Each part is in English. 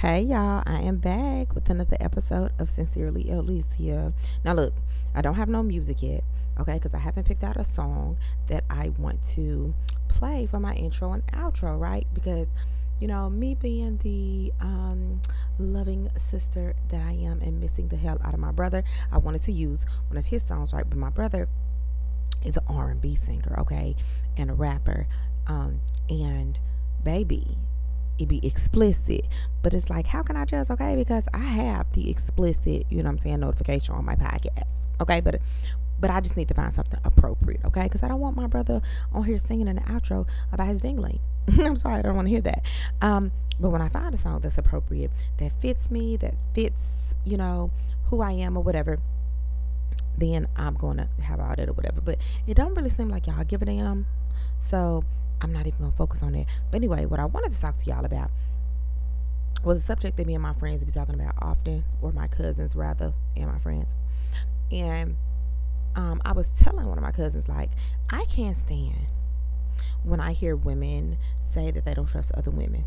Hey y'all, I am back with another episode of Sincerely Alicia. Now look, I don't have no music yet, okay, because I haven't picked out a song that I want to play for my intro and outro, right? Because you know, me being the um, loving sister that I am and missing the hell out of my brother, I wanted to use one of his songs, right? But my brother is an R&B singer, okay, and a rapper, um, and baby, it be explicit. But it's like, how can I just okay? Because I have the explicit, you know I'm saying, notification on my podcast. Okay, but but I just need to find something appropriate, okay? Because I don't want my brother on here singing in the outro about his dingling. I'm sorry, I don't want to hear that. Um, but when I find a song that's appropriate, that fits me, that fits, you know, who I am or whatever, then I'm gonna have all that or whatever. But it don't really seem like y'all give a damn. So I'm not even gonna focus on that. But anyway, what I wanted to talk to y'all about was a subject that me and my friends be talking about often, or my cousins rather, and my friends. And um, I was telling one of my cousins, like, I can't stand when I hear women say that they don't trust other women.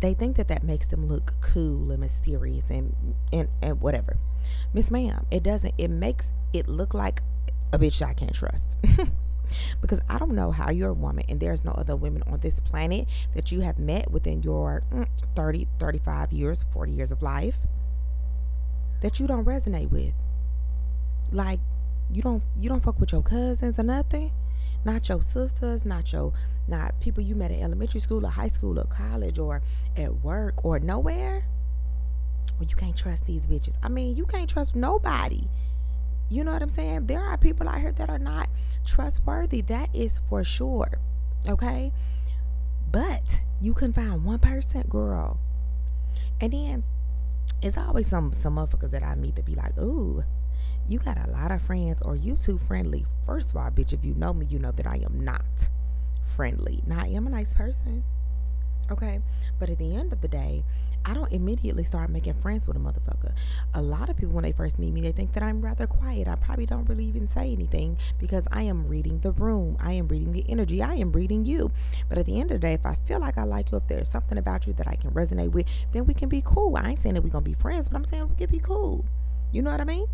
They think that that makes them look cool and mysterious and and, and whatever. Miss ma'am, it doesn't. It makes it look like a bitch I can't trust. because I don't know how you're a woman and there's no other women on this planet that you have met within your mm, 30, 35 years, 40 years of life that you don't resonate with. Like you don't you don't fuck with your cousins or nothing. Not your sisters, not your not people you met in elementary school or high school or college or at work or nowhere. Well, you can't trust these bitches. I mean, you can't trust nobody. You know what I'm saying? There are people out here that are not trustworthy. That is for sure. Okay? But you can find one girl. And then it's always some some motherfuckers that I meet that be like, ooh, you got a lot of friends or you too friendly. First of all, bitch, if you know me, you know that I am not friendly. Now I am a nice person. Okay. But at the end of the day, I don't immediately start making friends with a motherfucker. A lot of people, when they first meet me, they think that I'm rather quiet. I probably don't really even say anything because I am reading the room. I am reading the energy. I am reading you. But at the end of the day, if I feel like I like you, if there's something about you that I can resonate with, then we can be cool. I ain't saying that we're going to be friends, but I'm saying we can be cool. You know what I mean?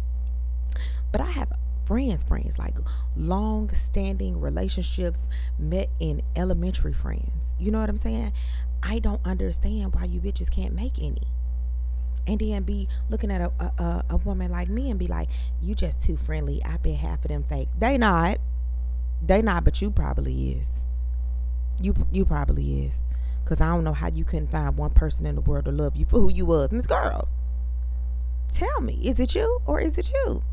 But I have friends, friends, like long standing relationships met in elementary friends. You know what I'm saying? I don't understand why you bitches can't make any. And then be looking at a, a, a woman like me and be like, you just too friendly. I bet half of them fake. They not. They not, but you probably is. You you probably is. Cause I don't know how you couldn't find one person in the world to love you for who you was. Miss Girl. Tell me, is it you or is it you?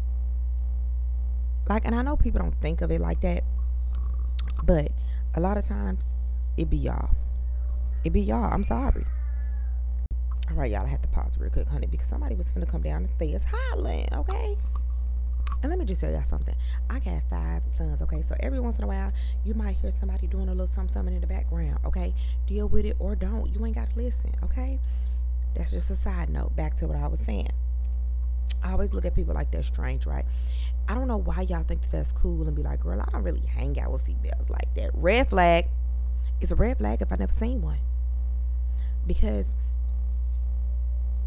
Like, and I know people don't think of it like that, but a lot of times it be y'all. It be y'all. I'm sorry. All right, y'all. I had to pause real quick, honey, because somebody was gonna come down and the stairs hollering. Okay. And let me just tell y'all something. I got five sons, okay? So every once in a while, you might hear somebody doing a little something, something in the background, okay? Deal with it or don't. You ain't got to listen, okay? That's just a side note. Back to what I was saying. I always look at people like they're strange, right? I don't know why y'all think that that's cool and be like, girl, I don't really hang out with females like that. Red flag. It's a red flag if I never seen one. Because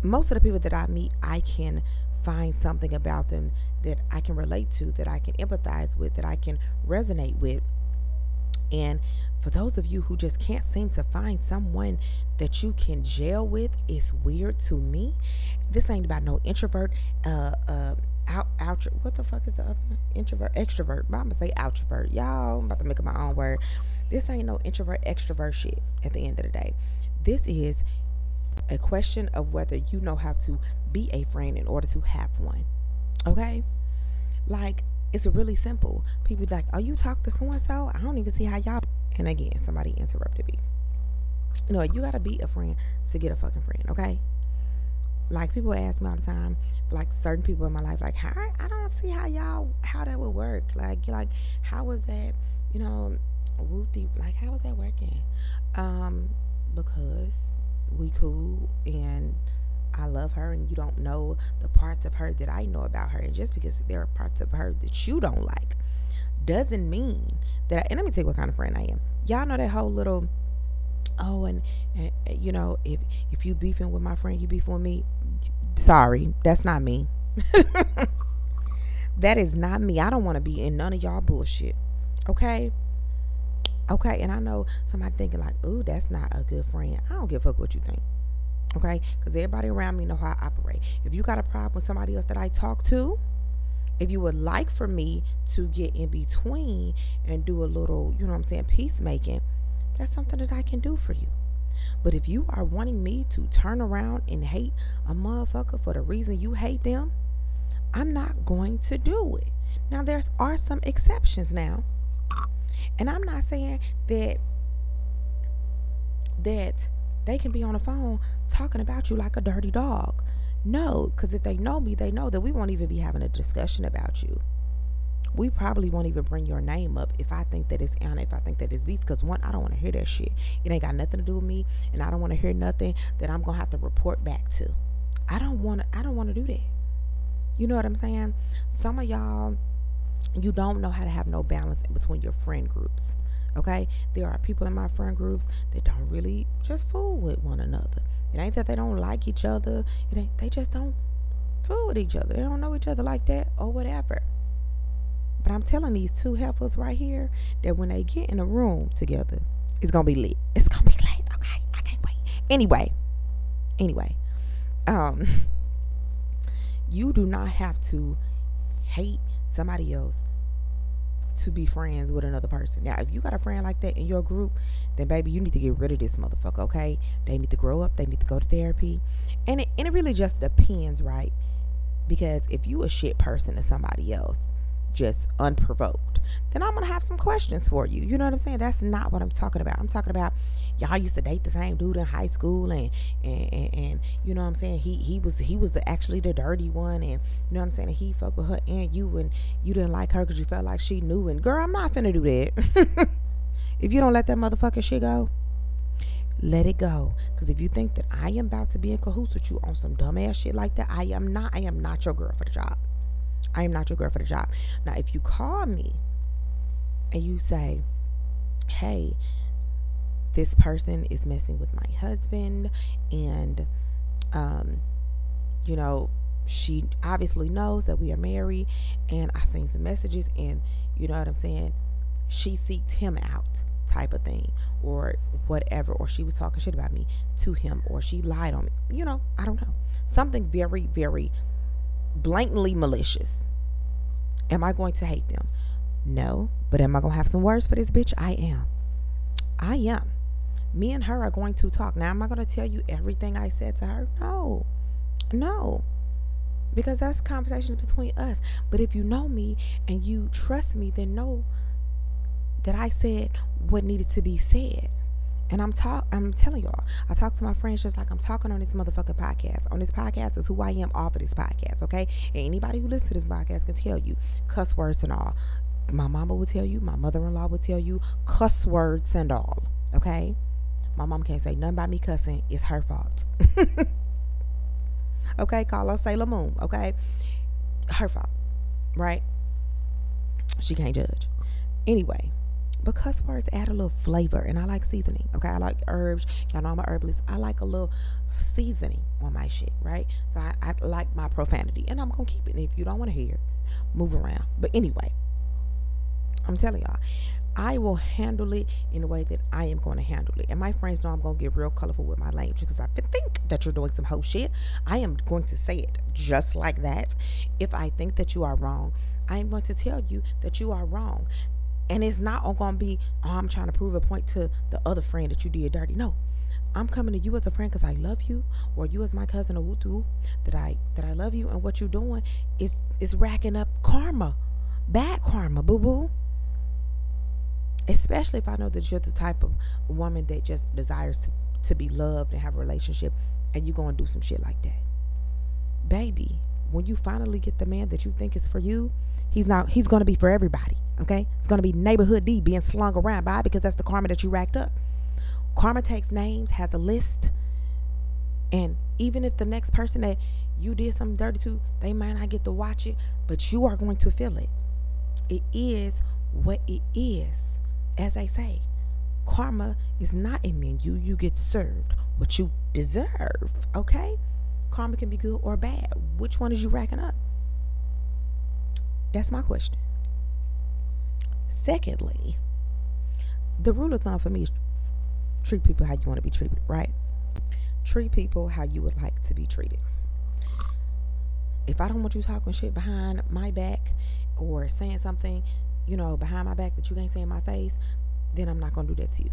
most of the people that I meet, I can find something about them that I can relate to, that I can empathize with, that I can resonate with. And for those of you who just can't seem to find someone that you can gel with, it's weird to me. This ain't about no introvert, uh, uh, out, out, what the fuck is the other one? Introvert, extrovert. But I'm gonna say outrovert. Y'all, I'm about to make up my own word. This ain't no introvert, extrovert shit at the end of the day. This is a question of whether you know how to be a friend in order to have one. Okay? Like, it's really simple. People like, oh, you talk to so and so? I don't even see how y'all. And again, somebody interrupted me. You know, you gotta be a friend to get a fucking friend, okay? Like people ask me all the time, like certain people in my life, like, how I don't see how y'all how that would work. Like, like, how was that? You know, like, how was that working? Um, because we cool and I love her and you don't know the parts of her that I know about her. And just because there are parts of her that you don't like doesn't mean that I, and let me tell you what kind of friend I am. Y'all know that whole little oh and, and you know if if you beefing with my friend you beefing with me sorry that's not me. That is not me. I don't want to be in none of y'all bullshit okay? Okay and i know somebody thinking like ooh that's not a good friend. I don't give a fuck what you think okay? Because everybody around me know how i operate. If you got a problem with somebody else that i talk to if you would like for me to get in between and do a little you know what i'm saying peacemaking that's something that I can do for you. But if you are wanting me to turn around and hate a motherfucker for the reason you hate them, I'm not going to do it. Now there's are some exceptions now. And I'm not saying that that they can be on the phone talking about you like a dirty dog. No, because if they know me, they know that we won't even be having a discussion about you we probably won't even bring your name up if I think that it's Anna, if I think that it's beef. Because one, I don't want to hear that shit. It ain't got nothing to do with me, and I don't want to hear nothing that I'm gonna have to report back to. I don't want to. I don't want to do that. You know what I'm saying? Some of y'all, you don't know how to have no balance between your friend groups. Okay, there are people in my friend groups that don't really just fool with one another. It ain't that they don't like each other. It ain't. They just don't fool with each other. They don't know each other like that or whatever. But I'm telling these two heifers right here that when they get in a room together, it's gonna be lit. It's gonna be lit. Okay, I can't wait. Anyway, anyway, um, you do not have to hate somebody else to be friends with another person. Now, if you got a friend like that in your group, then baby, you need to get rid of this motherfucker, okay? They need to grow up, they need to go to therapy. And it and it really just depends, right? Because if you a shit person to somebody else, just unprovoked, then I'm gonna have some questions for you. You know what I'm saying? That's not what I'm talking about. I'm talking about y'all used to date the same dude in high school, and and, and, and you know what I'm saying? He he was he was the actually the dirty one, and you know what I'm saying? He fucked with her and you, and you didn't like her because you felt like she knew. And girl, I'm not finna do that. if you don't let that motherfucking shit go, let it go. Because if you think that I am about to be in cahoots with you on some dumbass shit like that, I am not. I am not your girl for the job. I am not your girl for the job. Now, if you call me and you say, hey, this person is messing with my husband and um you know she obviously knows that we are married and i seen some messages and you know what i'm saying she seeked him out type of thing or whatever or she was talking shit about me to him or she lied on me you know i don't know something very very blatantly malicious. Am I going to hate them? No. But am I going to have some words for this bitch? I am. I am. Me and her are going to talk. Now, am I going to tell you everything I said to her? No. No. Because that's conversations between us. But if you know me and you trust me, then know that I said what needed to be said. And I'm talk I'm telling y'all, I talk to my friends just like I'm talking on this motherfucking podcast. On this podcast is who I am off of this podcast, okay? And anybody who listens to this podcast can tell you cuss words and all. My mama will tell you, my mother-in-law will tell you cuss words and all, okay? My mom can't say nothing about me cussing. It's her fault. okay, call her Sailor Moon, okay? Her fault, right? She can't judge. Anyway, but cuss words add a little flavor, and I like seasoning. Okay, I like herbs. Y'all know I'm a herbalist. I like a little seasoning on my shit, right? So I, I like my profanity, and I'm gonna keep it. And if you don't want to hear, move around. But anyway, I'm telling y'all, I will handle it in the way that I am going to handle it. And my friends know I'm going to get real colorful with my language because I think that you're doing some whole shit. I am going to say it just like that. If I think that you are wrong, I am going to tell you that you are wrong. And it's not all gonna be, oh, I'm trying to prove a point to the other friend that you did dirty. No. I'm coming to you as a friend because I love you, or you as my cousin or woo that I that I love you, and what you're doing is is racking up karma, bad karma, boo boo. Especially if I know that you're the type of woman that just desires to, to be loved and have a relationship, and you're gonna do some shit like that, baby. When you finally get the man that you think is for you, he's not. He's gonna be for everybody. Okay? It's to be neighborhood D being slung around by because that's the karma that you racked up. Karma takes names, has a list. And even if the next person that you did something dirty to, they might not get to watch it, but you are going to feel it. It is what it is. As they say, Karma is not a menu. You get served what you deserve, okay? Karma can be good or bad. Which one is you racking up? That's my question. Secondly, the rule of thumb for me is treat people how you want to be treated, right? Treat people how you would like to be treated. If I don't want you talking shit behind my back or saying something, you know, behind my back that you can't say in my face, then I'm not gonna do that to you.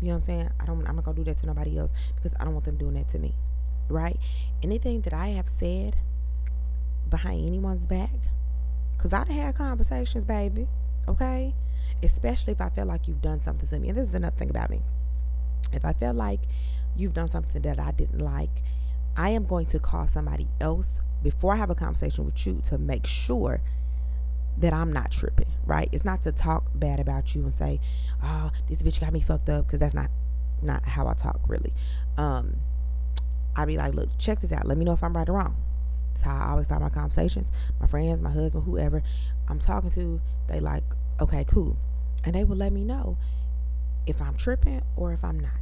You know what I'm saying? I don't I'm not gonna do that to nobody else because I don't want them doing that to me. Right? Anything that I have said behind anyone's back, because I'd have had conversations, baby. Okay? Especially if I feel like you've done something to me. And this is another thing about me. If I feel like you've done something that I didn't like, I am going to call somebody else before I have a conversation with you to make sure that I'm not tripping, right? It's not to talk bad about you and say, "Oh, this bitch got me fucked up," because that's not not how I talk really. Um, I'd be like, "Look, check this out. Let me know if I'm right or wrong." That's how I always start my conversations. My friends, my husband, whoever I'm talking to, they like, "Okay, cool," and they will let me know if I'm tripping or if I'm not.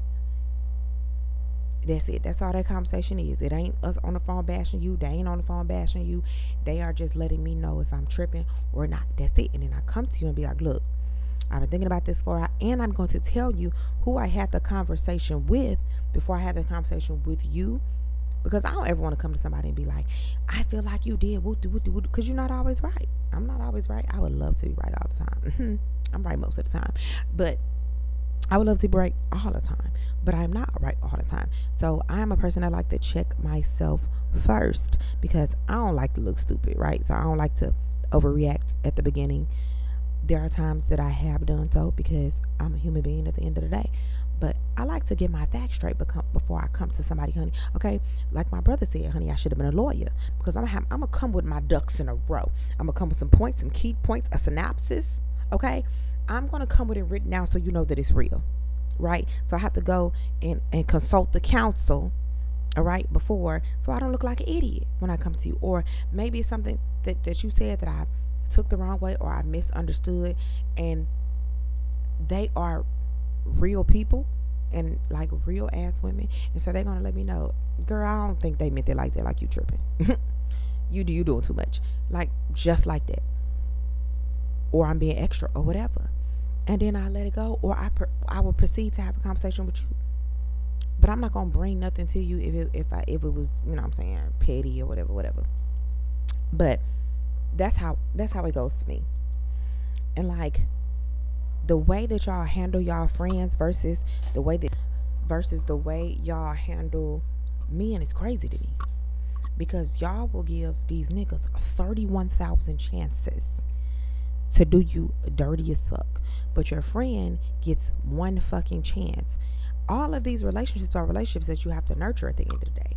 That's it. That's all that conversation is. It ain't us on the phone bashing you. They ain't on the phone bashing you. They are just letting me know if I'm tripping or not. That's it. And then I come to you and be like, look, I've been thinking about this for a and I'm going to tell you who I had the conversation with before I had the conversation with you. Because I don't ever want to come to somebody and be like, I feel like you did, because you're not always right. I'm not always right. I would love to be right all the time. I'm right most of the time. But I would love to be right all the time, but I'm not right all the time. So I'm a person that like to check myself first because I don't like to look stupid, right? So I don't like to overreact at the beginning. There are times that I have done so because I'm a human being at the end of the day. But I like to get my facts straight before I come to somebody, honey. Okay, like my brother said, honey, I should have been a lawyer because I'm gonna, I'm gonna come with my ducks in a row. I'm gonna come with some points, some key points, a synopsis. Okay, I'm to come with it written down so you know that it's real, right? So I have to go and, and consult the counsel, all right, before, so I don't look like an idiot when I come to you. Or maybe it's something that, that you said that I took the wrong way or I misunderstood, and they are real people and like real ass women, and so they're gonna let me know, girl, I don't think they meant it like that, like you tripping. you do you doing too much, like just like that or I'm being extra or whatever. And then I let it go or I per, I will proceed to have a conversation with you. But I'm not to bring nothing to you if it, if I if it was, you know I'm saying, petty or whatever whatever. But that's how that's how it goes for me. And like the way that y'all handle y'all friends versus the way that versus the way y'all handle men is crazy to me. Because y'all will give these niggas 31,000 chances to do you dirty as fuck. But your friend gets one fucking chance. All of these relationships are relationships that you have to nurture at the end of the day.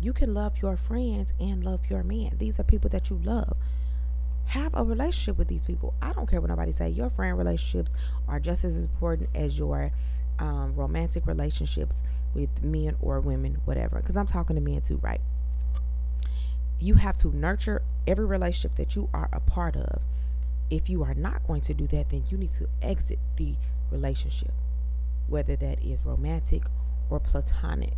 You can love your friends and love your man. These are people that you love. Have a relationship with these people. I don't care what nobody say. Your friend relationships are just as important as your um, romantic relationships with men or women, whatever. Because I'm talking to men too, right? You have to nurture every relationship that you are a part of if you are not going to do that, then you need to exit the relationship, whether that is romantic or platonic.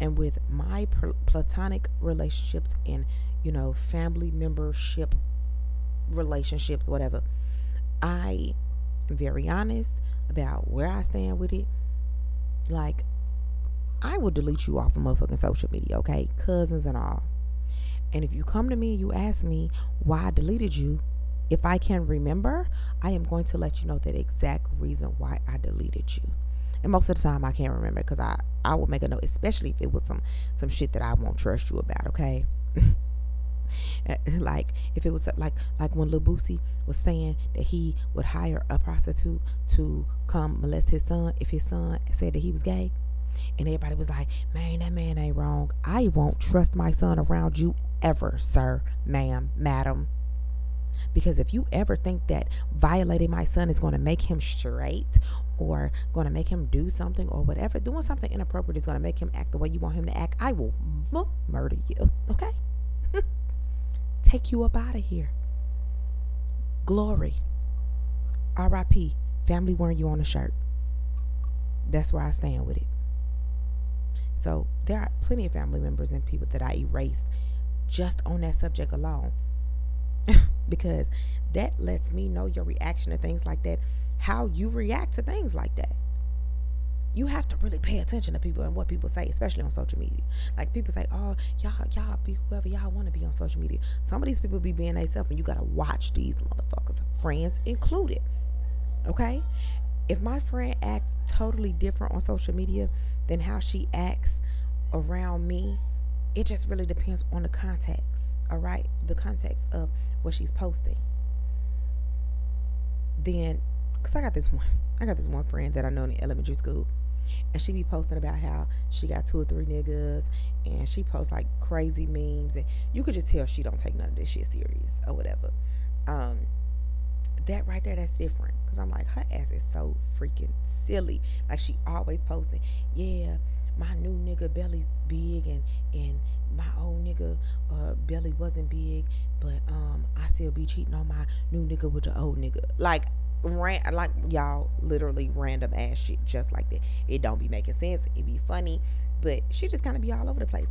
And with my platonic relationships and, you know, family membership relationships, whatever, I am very honest about where I stand with it. Like, I will delete you off of motherfucking social media, okay? Cousins and all. And if you come to me and you ask me why I deleted you, if I can remember, I am going to let you know the exact reason why I deleted you. And most of the time I can't remember because I, I will make a note, especially if it was some some shit that I won't trust you about, okay? Uh, like if it was uh, like like when Boosie was saying that he would hire a prostitute to come molest his son if his son said that he was gay. And everybody was like, man, that man ain't wrong. I won't trust my son around you ever, sir, ma'am, madam. Because if you ever think that violating my son is going to make him straight or going to make him do something or whatever, doing something inappropriate is going to make him act the way you want him to act, I will murder you. Okay? Take you up out of here. Glory. R.I.P. family wearing you on a shirt. That's where I stand with it. So there are plenty of family members and people that I erased just on that subject alone. because that lets me know your reaction to things like that, how you react to things like that. You have to really pay attention to people and what people say, especially on social media. Like people say, "Oh, y'all, y'all be whoever y'all want to be on social media." Some of these people be being themselves, and you gotta watch these motherfuckers, friends included. Okay, if my friend acts totally different on social media than how she acts around me, it just really depends on the context. All right, the context of what she's posting. Then, cause I got this one, I got this one friend that I know in elementary school, and she be posting about how she got two or three niggas, and she posts like crazy memes, and you could just tell she don't take none of this shit serious or whatever. Um, that right there, that's different. Cause I'm like, her ass is so freaking silly. Like she always posting, yeah, my new nigga belly big and and my old nigga uh, belly wasn't big, but um I still be cheating on my new nigga with the old nigga. Like ran like y'all literally random ass shit just like that. It don't be making sense. It be funny, but she just kind of be all over the place.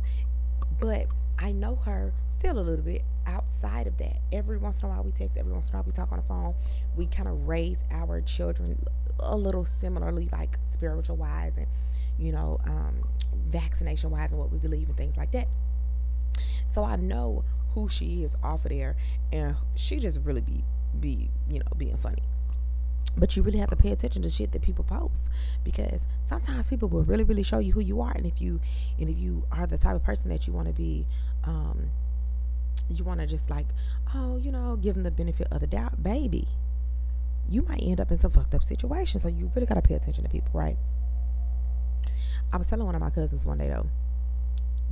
But I know her still a little bit outside of that. Every once in a while we text, every once in a while we talk on the phone. We kind of raise our children a little similarly, like spiritual wise and you know, um, vaccination wise and what we believe and things like that. So I know who she is off of there, and she just really be be you know being funny. But you really have to pay attention to shit that people post because sometimes people will really really show you who you are, and if you and if you are the type of person that you want to be. Um, you want to just like, oh, you know, give them the benefit of the doubt, baby. You might end up in some fucked up situations, so you really got to pay attention to people, right? I was telling one of my cousins one day though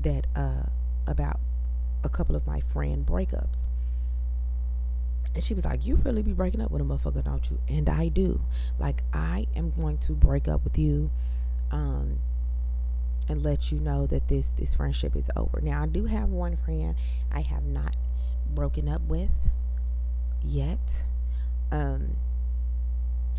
that uh about a couple of my friend breakups. And she was like, You really be breaking up with a motherfucker, don't you? And I do. Like I am going to break up with you, um, and let you know that this this friendship is over. Now I do have one friend I have not broken up with yet. Um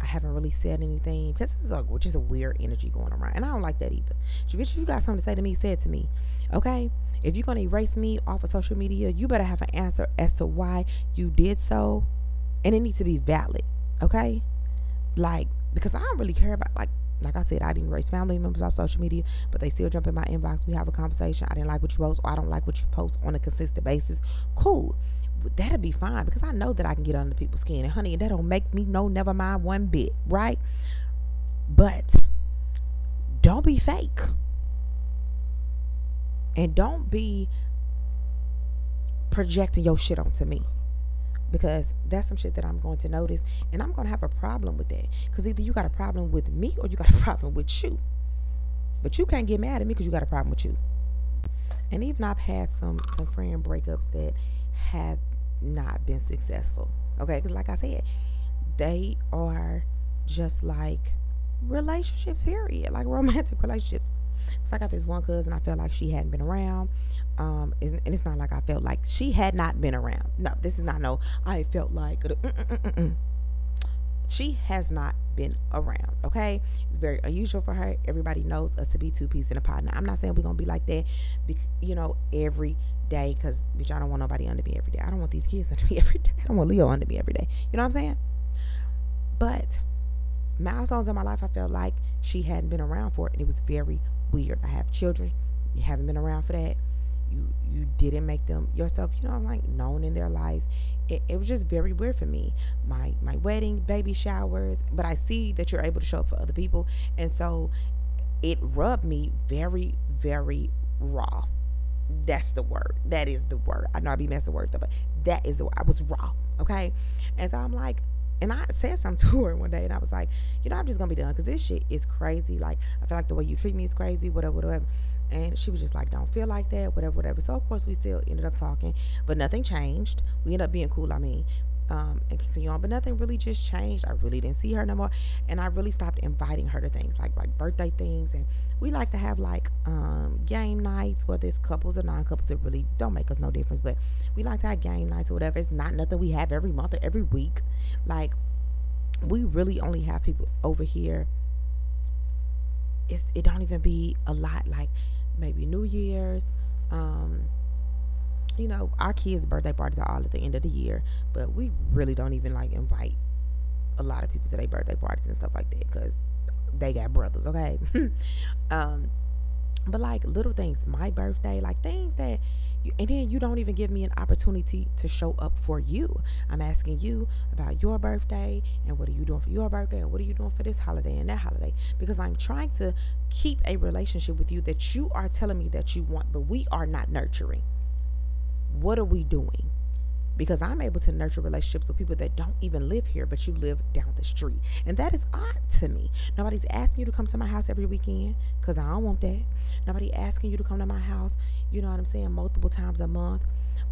I haven't really said anything because it's like, is a weird energy going around, and I don't like that either. So, bitch, if you got something to say to me, say it to me, okay? If you're gonna erase me off of social media, you better have an answer as to why you did so, and it needs to be valid, okay? Like, because I don't really care about like like I said, I didn't erase family members off social media, but they still jump in my inbox. We have a conversation. I didn't like what you post, or I don't like what you post on a consistent basis. Cool that'll be fine because I know that I can get under people's skin. And honey, that don't make me know never mind one bit, right? But don't be fake. And don't be projecting your shit onto me. Because that's some shit that I'm going to notice. And I'm going to have a problem with that. Because either you got a problem with me or you got a problem with you. But you can't get mad at me because you got a problem with you. And even I've had some some friend breakups that have not been successful. Okay, because like I said, they are just like relationships, period, like romantic relationships. Cause I got this one cousin, I felt like she hadn't been around. Um, and, and, it's not like I felt like she had not been around. No, this is not no. I felt like mm, mm, mm, she has not been around. Okay, it's very unusual for her. Everybody knows us to be two peas in a pod. Now, I'm not saying we're gonna be like that, you know, every day because bitch, I don't want nobody under me every day. I don't want these kids under me every day. I don't want Leo under me every day. You know what I'm saying? But milestones in my life, I felt like she hadn't been around for it, and it was very weird. I have children. You haven't been around for that. You you didn't make them yourself. You know, I'm like known in their life. It, it was just very weird for me. My my wedding, baby showers, but I see that you're able to show up for other people, and so it rubbed me very very raw that's the word. That is the word. I know I be messing with words up, but that is the word. I was raw. Okay. And so I'm like, and I said something to her one day, and I was like, you know, I'm just gonna be done because this shit is crazy. Like, I feel like the way you treat me is crazy, whatever, whatever. And she was just like, don't feel like that, whatever, whatever. So of course we still ended up talking, but nothing changed. We ended up being cool. I mean, um, and continue on. But nothing really just changed. I really didn't see her no more, and I really stopped inviting her to things like like birthday things. And we like to have like um, game nights, whether it's couples or non-couples. It really don't make us no difference. But we like to have game nights or whatever. It's not nothing we have every month or every week. Like we really only have people over here. It's, it don't even be a lot like maybe New Year's. Um, you know, our kids' birthday parties are all at the end of the year, but we really don't even like invite a lot of people to their birthday parties and stuff like that because they got brothers, okay? um, but like little things, my birthday, like things that you, and then you don't even give me an opportunity to show up for you. I'm asking you about your birthday and what are you doing for your birthday and what are you doing for this holiday and that holiday because I'm trying to keep a relationship with you that you are telling me that you want, but we are not nurturing. What are we doing? because I'm able to nurture relationships with people that don't even live here, but you live down the street. And that is odd to me. Nobody's asking you to come to my house every weekend because I don't want that. Nobody asking you to come to my house, you know what I'm saying, multiple times a month.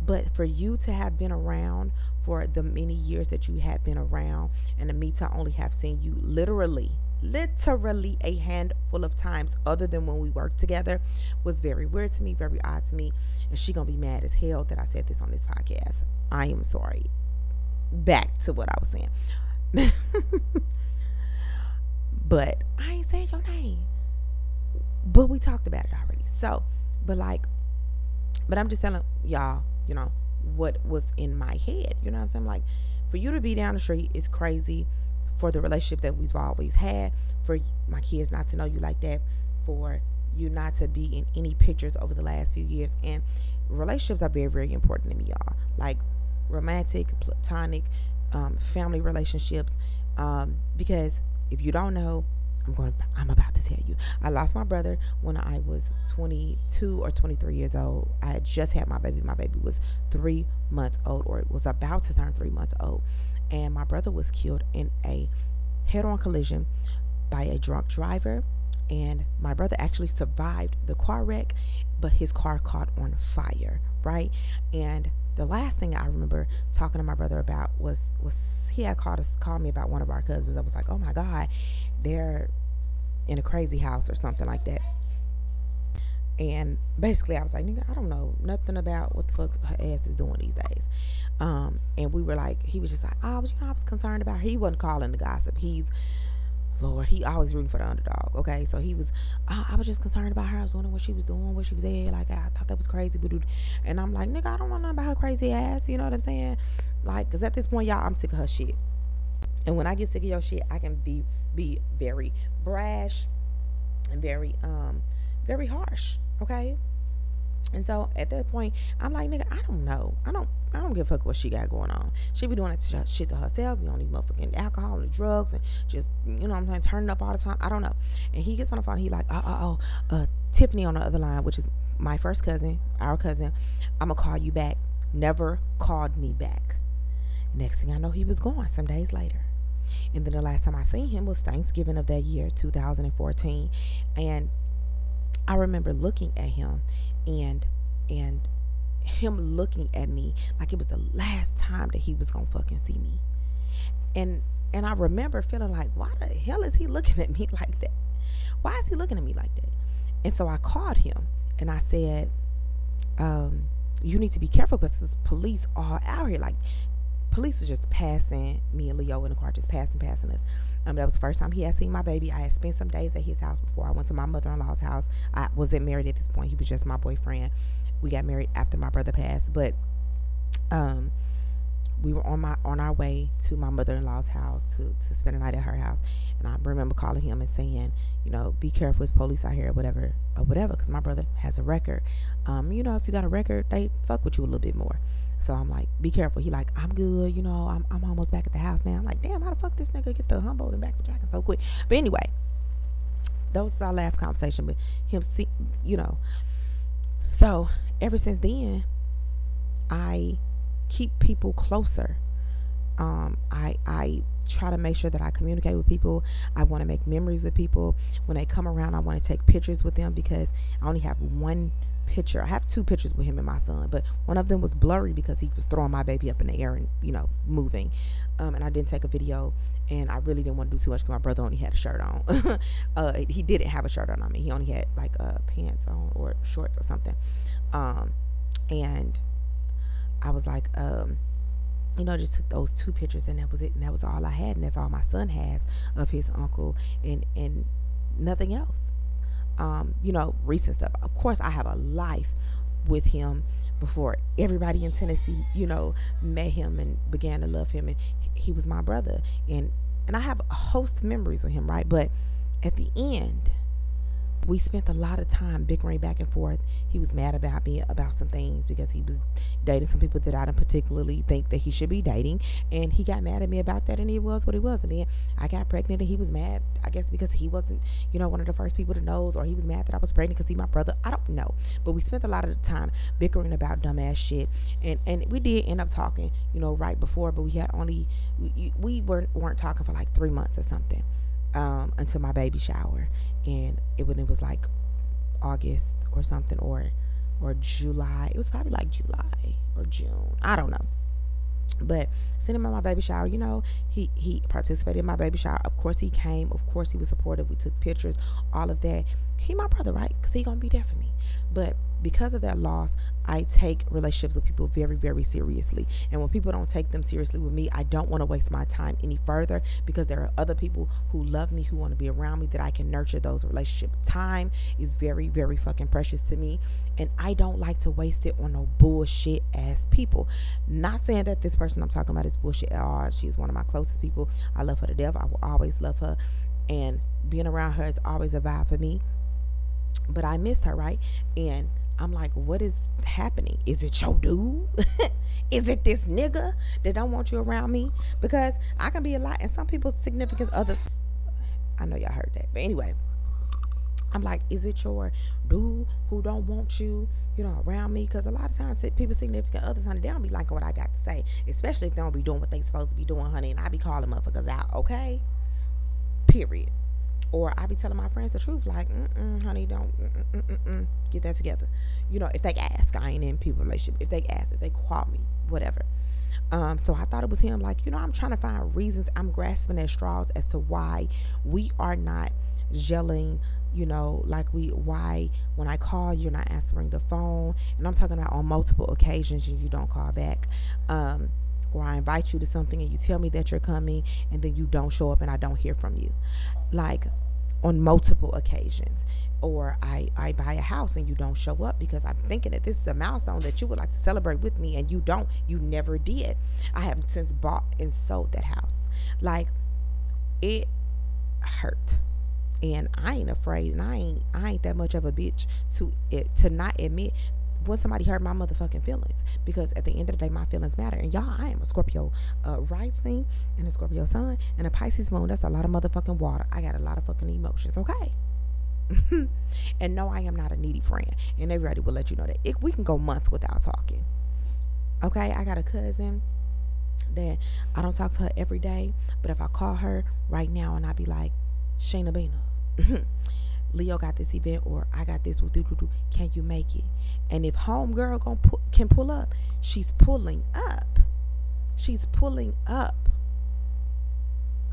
But for you to have been around for the many years that you have been around, and to me to only have seen you literally literally a handful of times other than when we worked together was very weird to me very odd to me and she gonna be mad as hell that i said this on this podcast I am sorry. Back to what I was saying. but I ain't said your name. But we talked about it already. So, but like, but I'm just telling y'all, you know, what was in my head. You know what I'm saying? Like, for you to be down the street is crazy for the relationship that we've always had, for my kids not to know you like that, for you not to be in any pictures over the last few years. And relationships are very, very important to me, y'all. Like, romantic, platonic, um, family relationships. Um, because if you don't know, I'm going. I'm about to tell you. I lost my brother when I was 22 or 23 years old. I had just had my baby. My baby was three months old, or it was about to turn three months old, and my brother was killed in a head-on collision by a drunk driver. And my brother actually survived the car wreck, but his car caught on fire. Right, and the last thing I remember talking to my brother about was was he had called us called me about one of our cousins. I was like, oh my god, they're in a crazy house or something like that. And basically, I was like, nigga, I don't know nothing about what the fuck her ass is doing these days. Um, and we were like, he was just like, oh, you know, I was concerned about. Her. He wasn't calling the gossip. He's Lord, he always rooting for the underdog. Okay, so he was. Uh, I was just concerned about her. I was wondering what she was doing, where she was at. Like I thought that was crazy, but and I'm like, nigga, I don't know nothing about her crazy ass. You know what I'm saying? Like, cause at this point, y'all, I'm sick of her shit. And when I get sick of your shit, I can be be very brash and very um very harsh. Okay, and so at that point, I'm like, nigga, I don't know. I don't I don't give a fuck what she got going on. She be doing that shit to herself, be on these motherfucking alcohol and drugs and just, you know I'm saying, turning up all the time. I don't know. And he gets on the phone, he like, oh, oh, oh, uh, Tiffany on the other line, which is my first cousin, our cousin. I'm gonna call you back. Never called me back. Next thing I know, he was gone some days later. And then the last time I seen him was Thanksgiving of that year, 2014. And I remember looking at him and and him looking at me like it was the last time that he was gonna fucking see me. And and I remember feeling like, why the hell is he looking at me like that? Why is he looking at me like that? And so I called him and I said, um, you need to be careful because the police are out here. Like police was just passing me and Leo in the car, just passing, passing us. Um, that was the first time he had seen my baby. I had spent some days at his house before I went to my mother in law's house. I wasn't married at this point. He was just my boyfriend. We got married after my brother passed, but um, we were on my on our way to my mother in law's house to to spend a night at her house. And I remember calling him and saying, you know, be careful, it's police out here, or whatever, or whatever, because my brother has a record. Um, you know, if you got a record, they fuck with you a little bit more. So I'm like, be careful. He like, I'm good, you know, I'm, I'm almost back at the house now. I'm like, damn, how the fuck this nigga get the Humboldt and back to Jackson so quick? But anyway, that was our last conversation. But him, see, you know, so ever since then, I keep people closer. Um, I I try to make sure that I communicate with people. I want to make memories with people. When they come around, I want to take pictures with them because I only have one picture. I have two pictures with him and my son, but one of them was blurry because he was throwing my baby up in the air and you know moving. Um, and I didn't take a video, and I really didn't want to do too much because my brother only had a shirt on. uh, he didn't have a shirt on. I mean, he only had like uh, pants on or shorts or something. Um, and I was like, um, you know, just took those two pictures and that was it. And that was all I had. And that's all my son has of his uncle and, and nothing else. Um, you know, recent stuff. Of course, I have a life with him before everybody in Tennessee, you know, met him and began to love him. And he was my brother. And, and I have a host of memories with him, right? But at the end, we spent a lot of time bickering back and forth. He was mad about me about some things because he was dating some people that I didn't particularly think that he should be dating. And he got mad at me about that and he was what he was. And then I got pregnant and he was mad, I guess because he wasn't, you know, one of the first people to know or he was mad that I was pregnant because he my brother. I don't know. But we spent a lot of time bickering about dumbass shit. And and we did end up talking, you know, right before, but we had only we, we weren't weren't talking for like three months or something. Um, until my baby shower and it when it was like August or something or or July. It was probably like July or June. I don't know. But sent him at my baby shower, you know, he he participated in my baby shower. Of course he came. Of course he was supportive. We took pictures, all of that. He my brother, right? Cause he gonna be there for me. But because of that loss, I take relationships with people very, very seriously. And when people don't take them seriously with me, I don't want to waste my time any further because there are other people who love me, who want to be around me, that I can nurture those relationships. Time is very, very fucking precious to me. And I don't like to waste it on no bullshit ass people. Not saying that this person I'm talking about is bullshit at all. She's one of my closest people. I love her to death. I will always love her. And being around her is always a vibe for me. But I missed her, right? And I'm like, what is happening? Is it your dude? is it this nigga that don't want you around me? Because I can be a lot, and some people's significant others. I know y'all heard that, but anyway, I'm like, is it your dude who don't want you, you know, around me? Because a lot of times people significant others, honey, they don't be liking what I got to say, especially if they don't be doing what they supposed to be doing, honey. And I be calling motherfuckers out, okay? Period. Or I be telling my friends the truth, like, mm honey, don't mm-mm, get that together. You know, if they ask, I ain't in people relationship. If they ask, if they call me, whatever. Um, so I thought it was him. Like, you know, I'm trying to find reasons. I'm grasping at straws as to why we are not gelling. You know, like we why when I call you're not answering the phone, and I'm talking about on multiple occasions and you don't call back. Um, or I invite you to something and you tell me that you're coming and then you don't show up and I don't hear from you. Like on multiple occasions or I, I buy a house and you don't show up because I'm thinking that this is a milestone that you would like to celebrate with me and you don't. You never did. I have since bought and sold that house. Like it hurt. And I ain't afraid and I ain't I ain't that much of a bitch to it to not admit when somebody hurt my motherfucking feelings. Because at the end of the day my feelings matter. And y'all i am a scorpio uh, rising and a scorpio sun and a pisces moon. That's a lot of motherfucking water. I got a lot of fucking emotions okay? And no i am not a needy friend. And everybody will let you know that. If we can go months without talking okay? I got a cousin that i don't talk to her every day but if i call her right now and i be like shayna bina Leo got this event or I got this. Do do. Can you make it? And if homegirl gonna pu- can pull up, she's pulling up. She's pulling up.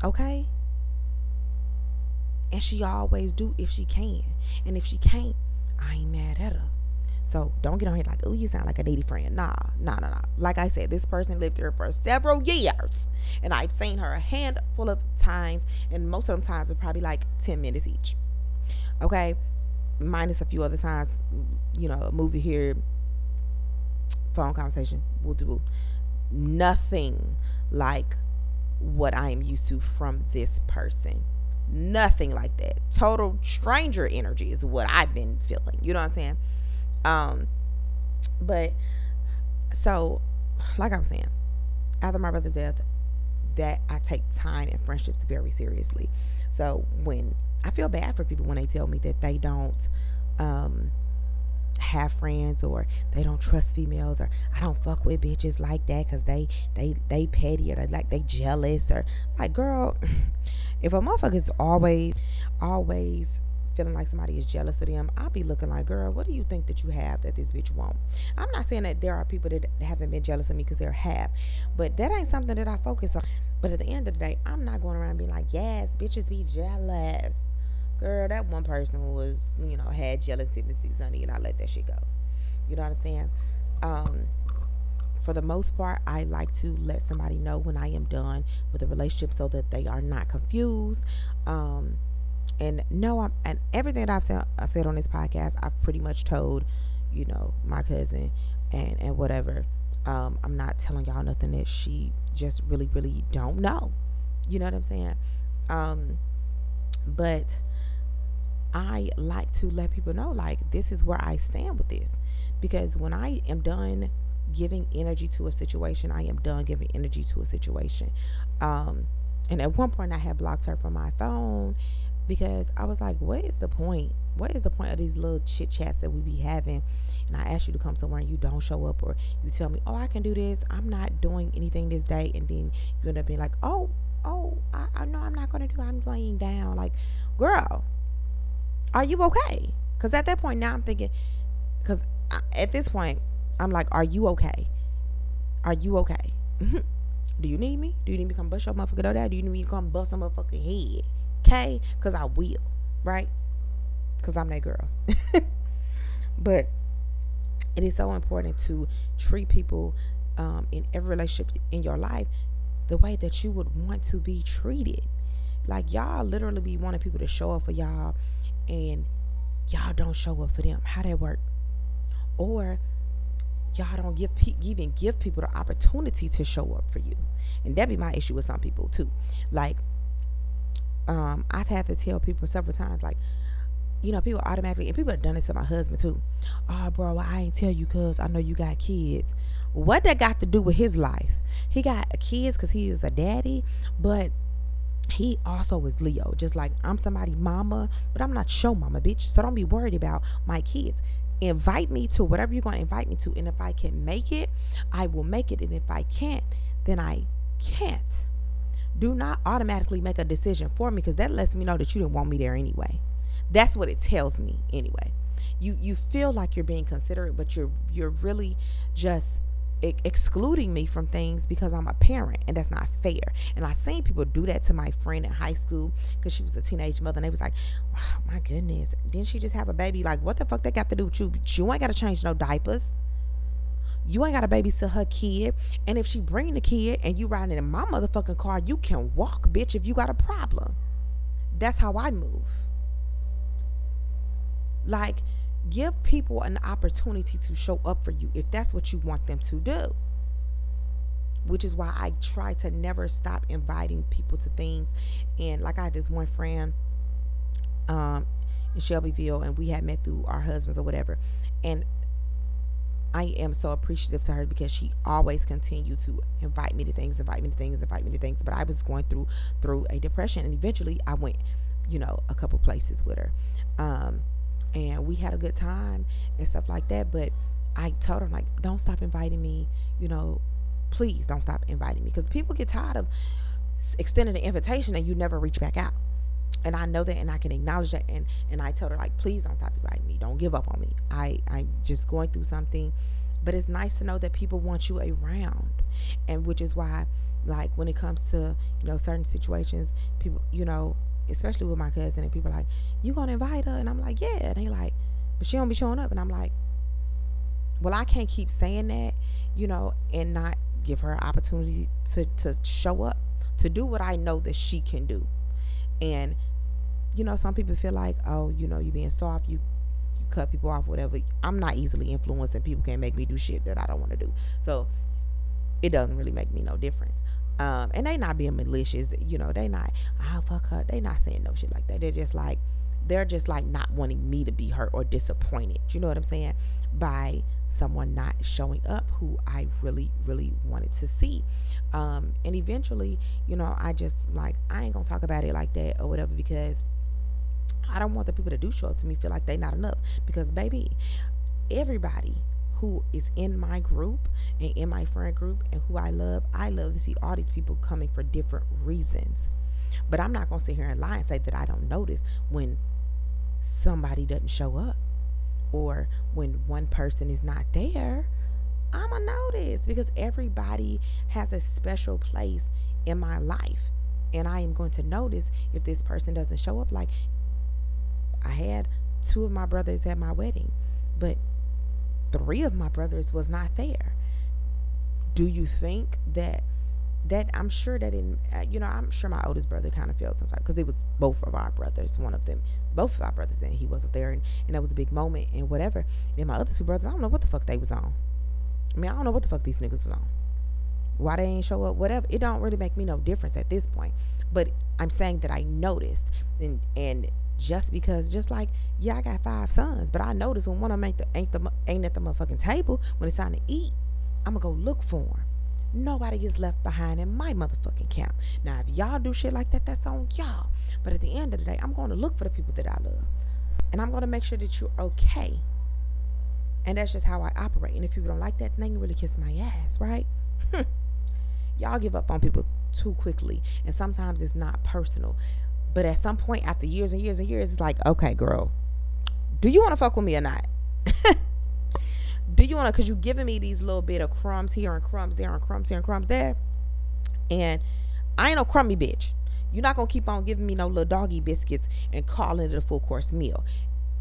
Okay? And she always do if she can. And if she can't, I ain't mad at her. So don't get on here like, oh, you sound like a needy friend. Nah, nah, nah, nah. Like I said, this person lived here for several years. And I've seen her a handful of times. And most of them times are probably like 10 minutes each. Okay, minus a few other times, you know, a movie here, phone conversation, we'll do nothing like what I am used to from this person. Nothing like that. Total stranger energy is what I've been feeling. You know what I'm saying? Um, but so, like I was saying, after my brother's death, that I take time and friendships very seriously. So when I feel bad for people when they tell me that they don't um, have friends or they don't trust females or I don't fuck with bitches like that because they they they petty or they like they jealous or like girl, if a motherfucker is always always feeling like somebody is jealous of them, I'll be looking like, girl, what do you think that you have that this bitch won't? I'm not saying that there are people that haven't been jealous of me because they're have, but that ain't something that I focus on. But at the end of the day, I'm not going around being like, yes, bitches be jealous girl, that one person was, you know, had jealous tendencies, honey, and I let that shit go. You know what I'm saying? Um, for the most part, I like to let somebody know when I am done with a relationship so that they are not confused. Um, and no, I'm and everything that I've said, I said on this podcast, I've pretty much told, you know, my cousin and and whatever. Um, I'm not telling y'all nothing that she just really, really don't know. You know what I'm saying? Um, but I like to let people know, like, this is where I stand with this. Because when I am done giving energy to a situation, I am done giving energy to a situation. Um, and at one point, I had blocked her from my phone because I was like, what is the point? What is the point of these little chit chats that we be having? And I ask you to come somewhere and you don't show up, or you tell me, oh, I can do this. I'm not doing anything this day. And then you end up being like, oh, oh, I, I know I'm not going to do it. I'm laying down. Like, girl, are you okay? Because at that point now I'm thinking, because at this point I'm like, are you okay? Are you okay? do you need me? Do you need me to come bust your motherfucker door down? Do you need me to come bust some motherfucking head? Okay? Because I will, right? Because I'm that girl. but it is so important to treat people um, in every relationship in your life the way that you would want to be treated. Like y'all literally be wanting people to show up for y'all and y'all don't show up for them. How that work? Or y'all don't give even give people the opportunity to show up for you. And that be my issue with some people too. Like um I've had to tell people several times like you know, people automatically, and people have done it to my husband too. Oh, bro, I ain't tell you because I know you got kids. What that got to do with his life? He got kids because he is a daddy, but he also is Leo. Just like I'm somebody mama, but I'm not show mama, bitch. So don't be worried about my kids. Invite me to whatever you're gonna invite me to. And if I can make it, I will make it. And if I can't, then I can't. Do not automatically make a decision for me because that lets me know that you didn't want me there anyway. That's what it tells me anyway. You you feel like you're being considerate, but you're you're really just excluding me from things because I'm a parent and that's not fair. And I seen people do that to my friend in high school because she was a teenage mother and they was like, oh, my goodness, didn't she just have a baby? Like, what the fuck that got to do with you? You ain't got to change no diapers. You ain't got to babysit her kid. And if she bring the kid and you riding in my motherfucking car, you can walk, bitch, if you got a problem. That's how I move. Like, give people an opportunity to show up for you if that's what you want them to do which is why I try to never stop inviting people to things. And like I had this one friend um, in Shelbyville, and we had met through our husbands or whatever. And I am so appreciative to her because she always continued to invite me to things, invite me to things, invite me to things. But I was going through through a depression, and eventually I went, you know, a couple places with her. Um, and we had a good time and stuff like that. But I told her like, don't stop inviting me. You know, please don't stop inviting me because people get tired of extending the invitation and you never reach back out. And I know that, and I can acknowledge that. And and I told her like, please don't stop inviting me. Don't give up on me. I I'm just going through something, but it's nice to know that people want you around, and which is why, like when it comes to you know certain situations, people you know especially with my cousin, and people like, "You gonna invite her?" And I'm like, "Yeah." And they like, "But she don't be showing up." And I'm like, "Well, I can't keep saying that, you know, and not give her opportunity to to show up, to do what I know that she can do." And you know, some people feel like, "Oh, you know, you being soft, you you cut people off, whatever." I'm not easily influenced, and people can't make me do shit that I don't want to do. So it doesn't really make me no difference. Um, and they not being malicious, you know, they not, oh fuck her. They not saying no shit like that. They're just like, they're just like not wanting me to be hurt or disappointed. You know what I'm saying? By someone not showing up who I really, really wanted to see. Um, and eventually, you know, I just like, I ain't gonna talk about it like that or whatever because I don't want the people that do show up to me feel like they not enough. Because baby, everybody who is in my group and in my friend group and who I love, I love to see all these people coming for different reasons. But I'm not going to sit here and lie and say that I don't notice when somebody doesn't show up or when one person is not there. I'm going to notice because everybody has a special place in my life. And I am going to notice if this person doesn't show up. Like, I had two of my brothers at my wedding, but three of my brothers was not there. do you think that that I'm sure that in uh, you know I'm sure my oldest brother kind of felt some sometimes because it was both of our brothers, one of them, both of our brothers, and he wasn't there, and, and that was a big moment and whatever. And my other two brothers, I don't know what the fuck they was on. I mean, I don't know what the fuck these niggas was on. Why they ain't show up, whatever. It don't really make me no difference at this point. But I'm saying that I noticed, and and just because, just like yeah, I got five sons, but I notice when one of them ain't the, ain't the ain't at the motherfucking table when it's time to eat, I'm gonna go look for him. Nobody gets left behind in my motherfucking camp. Now, if y'all do shit like that, that's on y'all. But at the end of the day, I'm going to look for the people that I love. And I'm going to make sure that you're okay. And that's just how I operate. And if people don't like that, then they can really kiss my ass, right? y'all give up on people too quickly. And sometimes it's not personal. But at some point, after years and years and years, it's like, okay, girl, do you want to fuck with me or not? do you want to because you're giving me these little bit of crumbs here and crumbs there and crumbs here and crumbs there. And i ain't no crummy bitch. You're not gonna keep on giving me no little doggy biscuits and calling it a full course meal.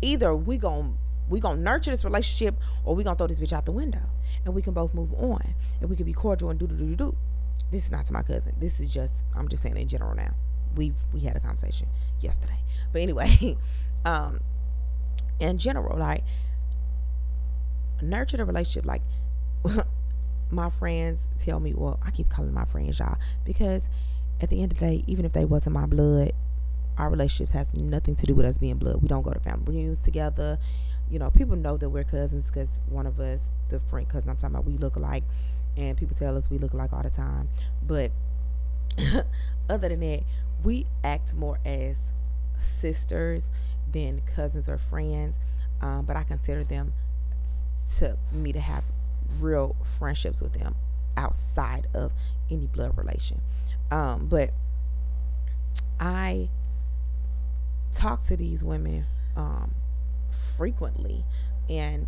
Either we gonna we gonna nurture this relationship or we gonna throw this bitch out the window and we can both move on and we can be cordial and do do do do do. This is not to my cousin. This is just i'm just saying in general now we we had a conversation yesterday but anyway um in general like nurture the relationship. Like my friends tell me, well, I keep calling my friends y'all because at the end of the day, even if they wasn't my blood, our relationship has nothing to do with us being blood. We don't go to family reunions together. You know, people know that we're cousins because one of us, the friend cousin I'm talking about, we look alike, and people tell us we look alike all the time. But other than that, we act more as sisters than cousins or friends. Um, but I consider them to me to have real friendships with them outside of any blood relation. Um, but I talk to these women um, frequently, and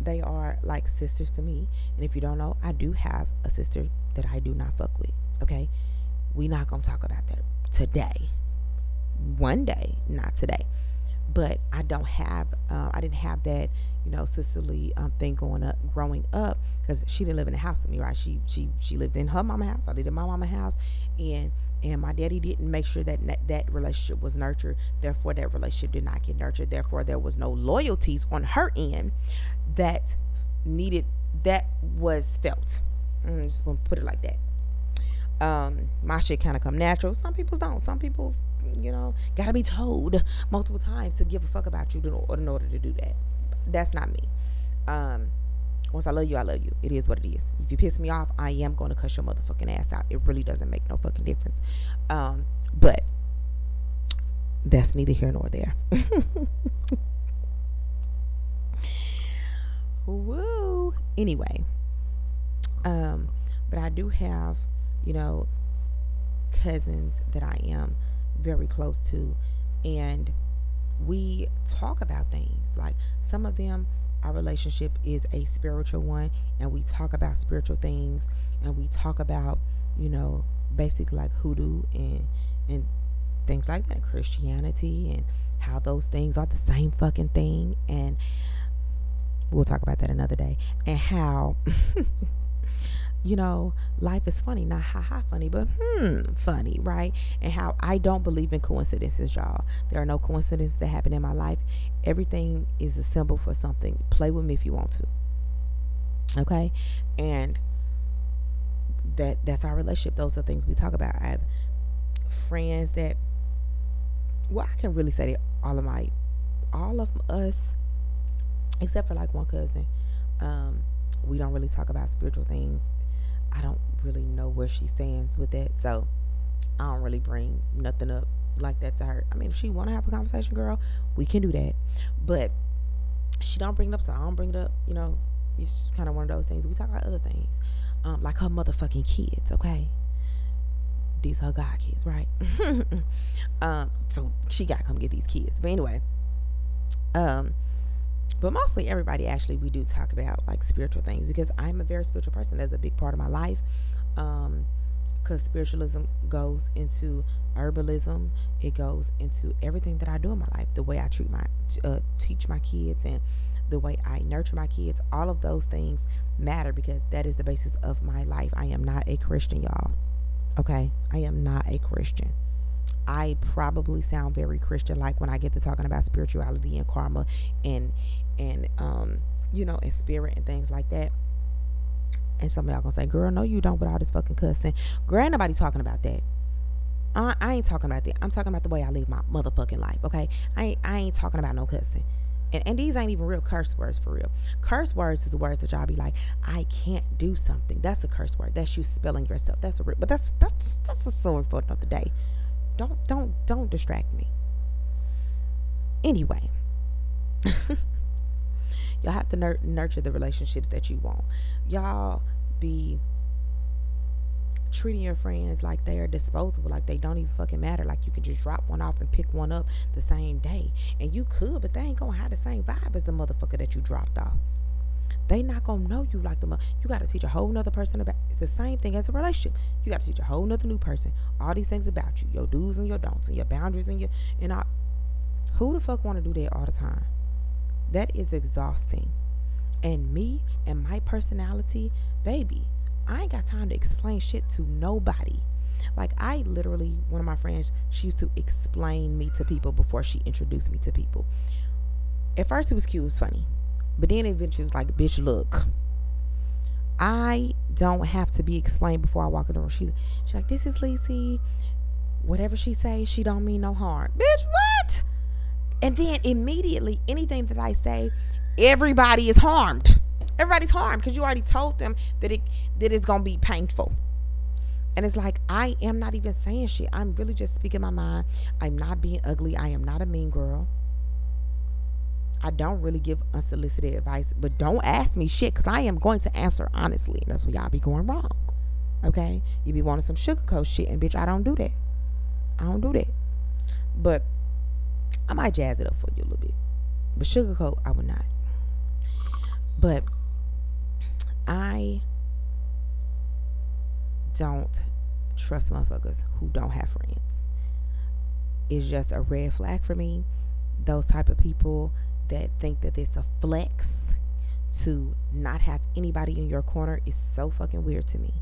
they are like sisters to me. And if you don't know, I do have a sister that I do not fuck with. Okay, we not gonna talk about that today. One day, not today but I don't have, uh, I didn't have that, you know, sisterly um, thing going up, growing up, because she didn't live in the house with me, right? She she she lived in her mama house. I lived in my mama house, and and my daddy didn't make sure that that relationship was nurtured. Therefore, that relationship did not get nurtured. Therefore, there was no loyalties on her end that needed that was felt. I'm just gonna put it like that. Um, my shit kind of come natural. Some people don't. Some people you know, gotta be told multiple times to give a fuck about you to, in order to do that. That's not me. Um, once I love you, I love you. It is what it is. If you piss me off, I am going to cuss your motherfucking ass out. It really doesn't make no fucking difference. Um, but that's neither here nor there. Woo. Anyway, um, but I do have, you know, cousins that I am very close to. And we talk about things. Like some of them our relationship is a spiritual one and we talk about spiritual things and we talk about you know basic like hoodoo and and things like that christianity and how those things are the same fucking thing. And we'll talk about that another day. And how you know, life is funny, not ha ha funny, but hmm, funny, right? And how I don't believe in coincidences, y'all. There are no coincidences that happen in my life. Everything is a symbol for something. Play with me if you want to. Okay? And that that's our relationship. Those are things we talk about. I have friends that well, I can really say that all of my all of us except for like one cousin, um, we don't really talk about spiritual things I don't really know where she stands with that. So I don't really bring nothing up like that to her. I mean, if she want to have a conversation, girl, we can do that. But she don't bring it up, so I don't bring it up. You know, it's kind of one of those things. We talk about other things, um, like her motherfucking kids. Okay, these her god kids, right? um, so she got to come get these kids. But anyway, um, but mostly everybody actually we do talk about like spiritual things because I'm a very spiritual person. That's a big part of my life. Um, because spiritualism goes into herbalism it goes into everything that i do in my life the way i treat my uh, teach my kids and the way i nurture my kids all of those things matter because that is the basis of my life. I am not a Christian, y'all. Okay? I am not a Christian. I probably sound very Christian like when I get to talking about spirituality and karma and and um you know and spirit and things like that. And some of y'all gonna say, "Girl, no, you don't." With all this fucking cussing, girl, ain't nobody talking about that. I, I ain't talking about that. I'm talking about the way I live my motherfucking life. Okay, I ain't, I ain't talking about no cussing. And, and these ain't even real curse words for real. Curse words is the words that y'all be like, I can't do something. That's a curse word. That's you spelling yourself. That's a real, but that's that's that's a story for another day. Don't don't don't distract me. Anyway, y'all have to nur- nurture the relationships that you want. Y'all be treating your friends like they are disposable, like they don't even fucking matter. Like you could just drop one off and pick one up the same day. And you could, but they ain't gonna have the same vibe as the motherfucker that you dropped off. They not gonna know you like the mother. You gotta teach a whole nother person about it's the same thing as a relationship. You gotta teach a whole nother new person all these things about you, your do's and your don'ts and your boundaries and your and all who the fuck wanna do that all the time? That is exhausting. And me and my personality, baby, I ain't got time to explain shit to nobody. Like I literally, one of my friends, she used to explain me to people before she introduced me to people. At first it was cute, it was funny. But then eventually it was like, bitch, look. I don't have to be explained before I walk in the room. She she's like, this is Lisi. Whatever she says, she don't mean no harm. Bitch, what? And then immediately anything that I say, everybody is harmed. Everybody's harmed because you already told them that it that it's gonna be painful. And it's like I am not even saying shit. I'm really just speaking my mind. I'm not being ugly. I am not a mean girl. I don't really give unsolicited advice, but don't ask me shit because I am going to answer honestly. That's where y'all be going wrong. Okay? You be wanting some sugarcoat shit, and bitch, I don't do that. I don't do that. But I might jazz it up for you a little bit. But sugarcoat, I would not. But I don't trust motherfuckers who don't have friends. It's just a red flag for me. Those type of people that think that it's a flex to not have anybody in your corner is so fucking weird to me.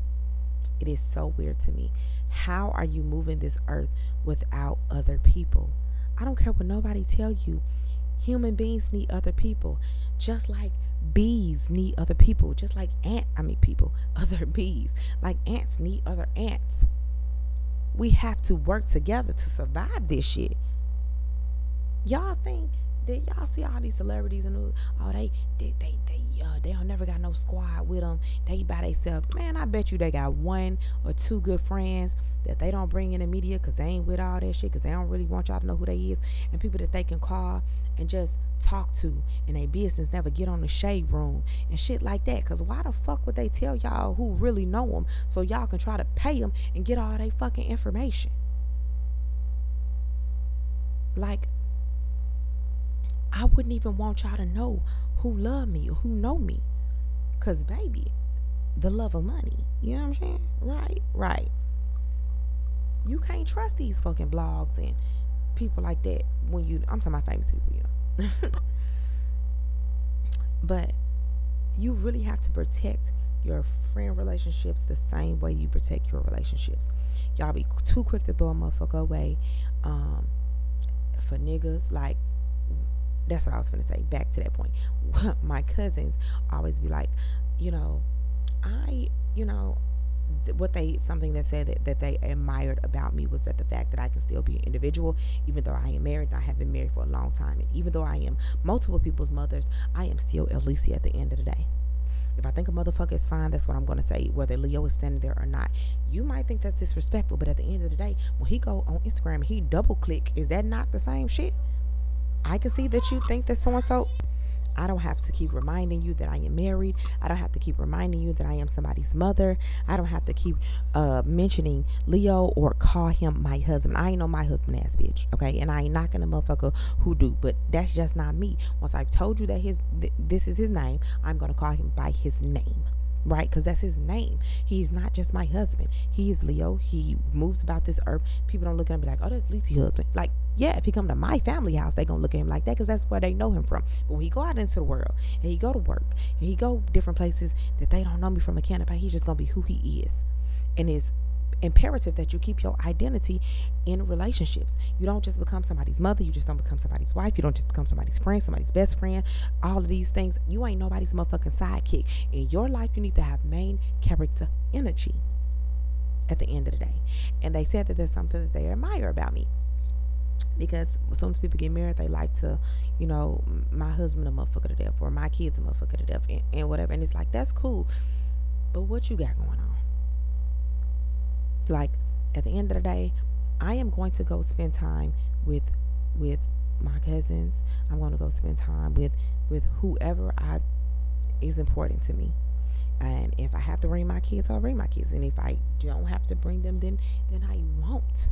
It is so weird to me. How are you moving this earth without other people? I don't care what nobody tell you. Human beings need other people. Just like bees need other people just like ant i mean people other bees like ants need other ants we have to work together to survive this shit y'all think did y'all see all these celebrities and oh they they they they uh, they don't never got no squad with them they by themselves man i bet you they got one or two good friends that they don't bring in the media because they ain't with all that shit because they don't really want y'all to know who they is. And people that they can call and just talk to in a business never get on the shade room and shit like that. Because why the fuck would they tell y'all who really know them so y'all can try to pay them and get all their fucking information? Like I wouldn't even want y'all to know who love me or who know me. Cause baby, the love of money. You know what I'm saying? Right, right. You can't trust these fucking blogs and people like that when you I'm talking about famous people, you know. but you really have to protect your friend relationships the same way you protect your relationships. Y'all be too quick to throw a motherfucker away. Um, for niggas, like that's what I was going to say. Back to that point. My cousins always be like, you know, I, you know, what they something that said that, that they admired about me was that the fact that I can still be an individual even though I am married and I have been married for a long time and even though I am multiple people's mothers I am still Alicia at the end of the day if I think a motherfucker is fine that's what I'm to say whether Leo is standing there or not you might think that's disrespectful but at the end of the day when he go on Instagram he double click is that not the same shit I can see that you think that so and so. I don't have to keep reminding you that I am married. I don't have to keep reminding you that I am somebody's mother. I don't have to keep uh, mentioning Leo or call him my husband. I ain't know my husband ass bitch, okay? And I ain't knocking a motherfucker who do, but that's just not me. Once I've told you that his th- this is his name, I'm gonna call him by his name, right? Because that's his name. He's not just my husband. He is Leo. He moves about this earth. People don't look at him be like, oh, that's Lisi's husband. Like, yeah, if he come to my family house, they gonna look at him like that because that's where they know him from. But when he go out into the world and he go to work and he go different places that they don't know me from a canopy, he's just gonna be who he is. And it's imperative that you keep your identity in relationships. You don't just become somebody's mother, you just don't become somebody's wife, you don't just become somebody's friend, somebody's best friend, all of these things. You ain't nobody's motherfucking sidekick. In your life, you need to have main character energy at the end of the day. And they said that there's something that they admire about me. Because some people get married, they like to, you know, my husband a motherfucker to death, or my kids a motherfucker to death, and, and whatever. And it's like, that's cool. But what you got going on? Like at the end of the day, I am going to go spend time with with my cousins. I'm going to go spend time with with whoever I is important to me. And if I have to bring my kids, I'll bring my kids. And if I don't have to bring them, then then I won't.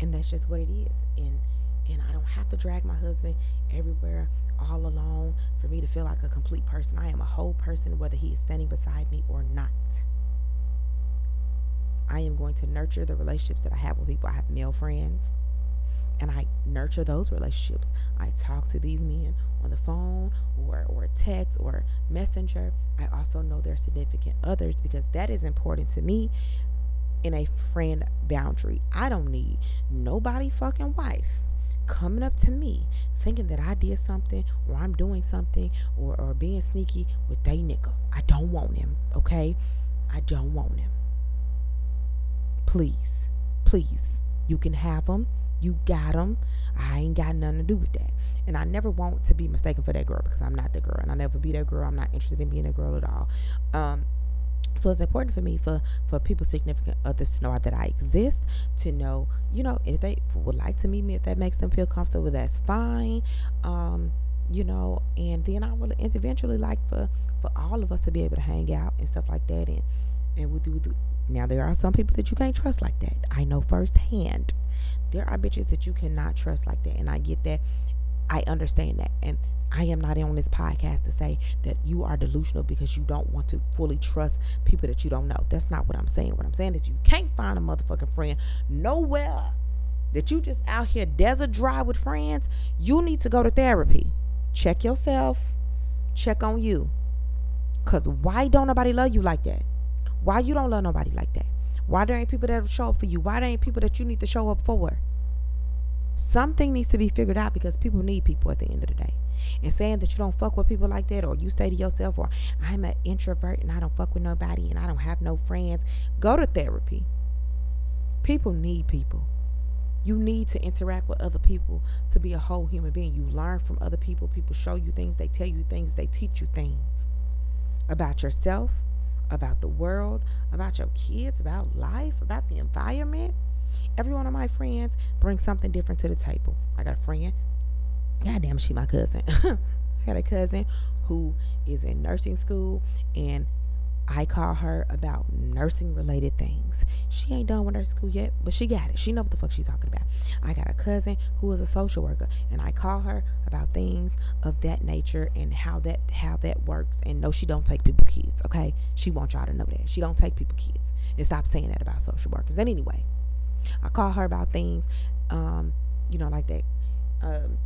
And that's just what it is. And and I don't have to drag my husband everywhere all alone for me to feel like a complete person. I am a whole person whether he is standing beside me or not. I am going to nurture the relationships that I have with people. I have male friends and I nurture those relationships. I talk to these men on the phone or or text or messenger. I also know their significant others because that is important to me in a friend boundary. I don't need nobody fucking wife coming up to me thinking that I did something or I'm doing something or, or being sneaky with they nigga. I don't want him, okay? I don't want him please, please, you can have them. You got them. I ain't got nothing to do with that. And I never want to be mistaken for that girl because I'm not the girl, and I never be that girl. I'm not interested in being a girl at all. Um, so it's important for me for for people significant others to know that I exist, to know, you know, if they would like to meet me, if that makes them feel comfortable, that's fine. Um, you know, and then I would eventually like for for all of us to be able to hang out and stuff like that, and and with, with now, there are some people that you can't trust like that. I know firsthand. There are bitches that you cannot trust like that. And I get that. I understand that. And I am not on this podcast to say that you are delusional because you don't want to fully trust people that you don't know. That's not what I'm saying. What I'm saying is you can't find a motherfucking friend nowhere that you just out here desert dry with friends. You need to go to therapy. Check yourself. Check on you. Cause why don't nobody love you like that? Why you don't love nobody like that? Why there ain't people that show up for you? Why there ain't people that you need to show up for? Something needs to be figured out because people need people at the end of the day. And saying that you don't fuck with people like that, or you say to yourself, or I'm an introvert and I don't fuck with nobody and I don't have no friends, go to therapy. People need people. You need to interact with other people to be a whole human being. You learn from other people. People show you things, they tell you things, they teach you things about yourself, about the world, about your kids, about life, about the environment. Every one of my friends brings something different to the table. I got a friend, goddamn, she my cousin. I got a cousin who is in nursing school and I call her about nursing related things. She ain't done with her school yet, but she got it. She know what the fuck she's talking about. I got a cousin who is a social worker, and I call her about things of that nature and how that how that works. And no, she don't take people kids. Okay, she wants y'all to know that she don't take people kids. And stop saying that about social workers. And anyway, I call her about things, um, you know, like that. Um,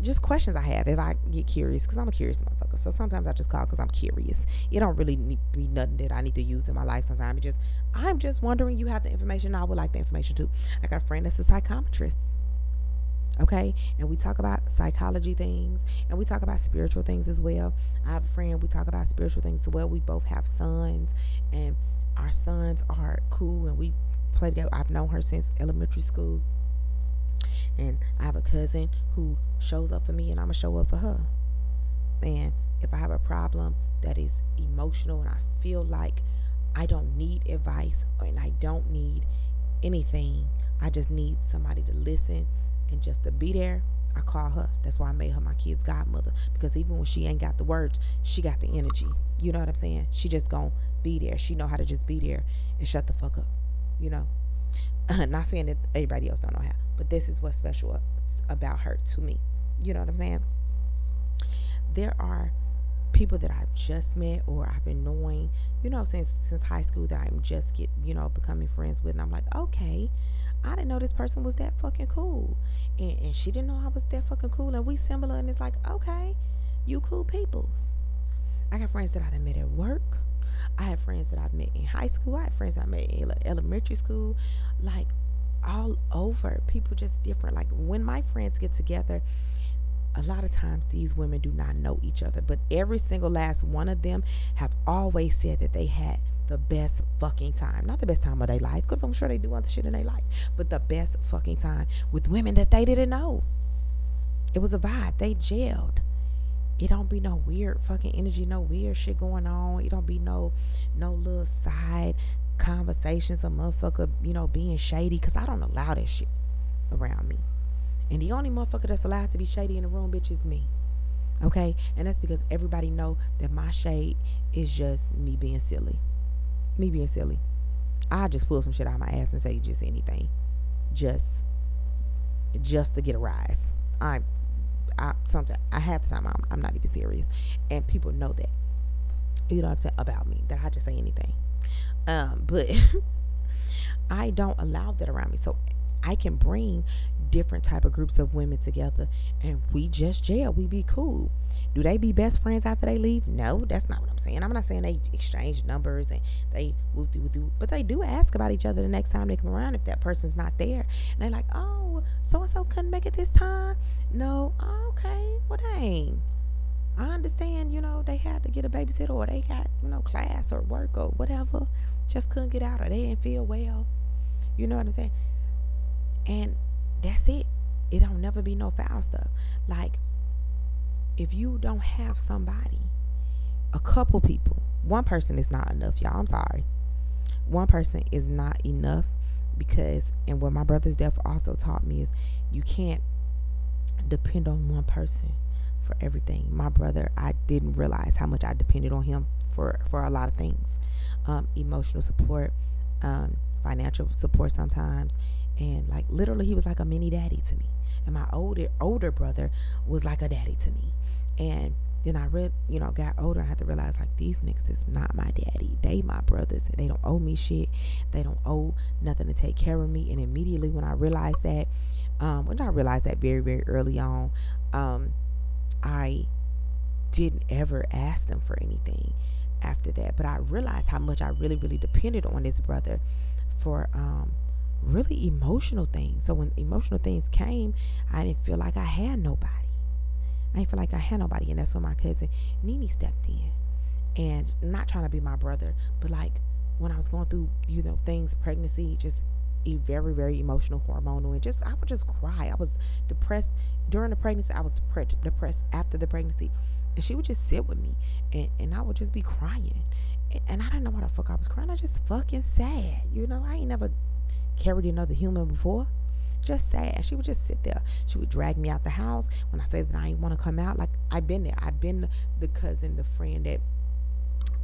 just questions I have if I get curious because I'm a curious motherfucker. So sometimes I just call because I'm curious. It don't really need to be nothing that I need to use in my life. Sometimes it just I'm just wondering. You have the information. I would like the information too. I got a friend that's a psychometrist. Okay, and we talk about psychology things and we talk about spiritual things as well. I have a friend. We talk about spiritual things as well. We both have sons, and our sons are cool, and we play together. I've known her since elementary school and I have a cousin who shows up for me and I'm going to show up for her. And if I have a problem that is emotional and I feel like I don't need advice and I don't need anything, I just need somebody to listen and just to be there. I call her. That's why I made her my kid's godmother because even when she ain't got the words, she got the energy. You know what I'm saying? She just gonna be there. She know how to just be there and shut the fuck up. You know. Not saying that everybody else don't know how, but this is what's special about her to me. You know what I'm saying? There are people that I've just met or I've been knowing, you know, since since high school that I'm just get, you know, becoming friends with. And I'm like, okay, I didn't know this person was that fucking cool. And, and she didn't know I was that fucking cool. And we similar. And it's like, okay, you cool peoples. I got friends that I done met at work. I have friends that I've met in high school. I have friends I met in elementary school. Like all over. People just different. Like when my friends get together, a lot of times these women do not know each other, but every single last one of them have always said that they had the best fucking time. Not the best time of their life, because I'm sure they do other shit in their life, but the best fucking time with women that they didn't know. It was a vibe. They jailed. It don't be no weird fucking energy, no weird shit going on. It don't be no no little side conversations, a motherfucker, you know, being shady, because I don't allow that shit around me. And the only motherfucker that's allowed to be shady in the room, bitch, is me. Okay? And that's because everybody know that my shade is just me being silly. Me being silly. I just pull some shit out of my ass and say just anything. Just just to get a rise. I I sometimes I have the time I'm, I'm not even serious. And people know that. You know what I'm saying about me. That I just say anything. Um, but I don't allow that around me. So I can bring different type of groups of women together and we just jail. We be cool. Do they be best friends after they leave? No, that's not what I'm saying. I'm not saying they exchange numbers and they whoop doo whoop but they do ask about each other the next time they come around if that person's not there. And they're like, oh, so and so couldn't make it this time. No, oh, okay, well dang. I understand, you know, they had to get a babysitter or they got, you know, class or work or whatever. Just couldn't get out or they didn't feel well. You know what I'm saying? And that's it. It don't never be no foul stuff. Like, if you don't have somebody, a couple people, one person is not enough, y'all. I'm sorry. One person is not enough because, and what my brother's death also taught me is you can't depend on one person for everything. My brother, I didn't realize how much I depended on him for, for a lot of things um, emotional support, um, financial support sometimes, and like literally he was like a mini daddy to me and my older older brother was like a daddy to me and then I read, you know, got older. I had to realize like these niggas is not my daddy. They my brothers. They don't owe me shit. They don't owe nothing to take care of me. And immediately when I realized that, um, when I realized that very very early on, um, I didn't ever ask them for anything after that. But I realized how much I really really depended on this brother for um really emotional things. So when emotional things came, I didn't feel like I had nobody. I didn't feel like I had nobody. And that's when my cousin Nene stepped in. And not trying to be my brother, but like when I was going through, you know, things, pregnancy, just very, very emotional, hormonal, and just I would just cry. I was depressed during the pregnancy. I was depressed after the pregnancy, and she would just sit with me, and, and I would just be crying, and, and I don't know why the fuck I was crying. I just fucking sad, you know. I ain't never carried another human before. Just sad. She would just sit there. She would drag me out the house when I said that I didn't want to come out. Like I've been there. I've been the cousin, the friend that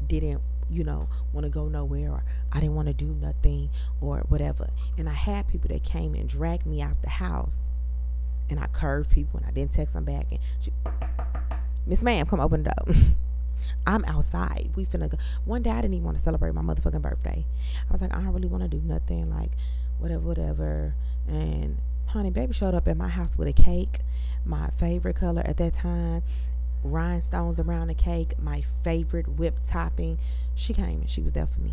didn't you know, want to go nowhere or I didn't want to do nothing or whatever. And I had people that came and dragged me out the house and I curved people and I didn't text them back and she, Miss Ma'am, come open the door. I'm outside. We finna go. One day I didn't even want to celebrate my motherfucking birthday. I was like, I don't really want to do nothing. Like, whatever, whatever. And honey, baby showed up at my house with a cake, my favorite color at that time, rhinestones around the cake, my favorite whipped topping. She came and she was there for me.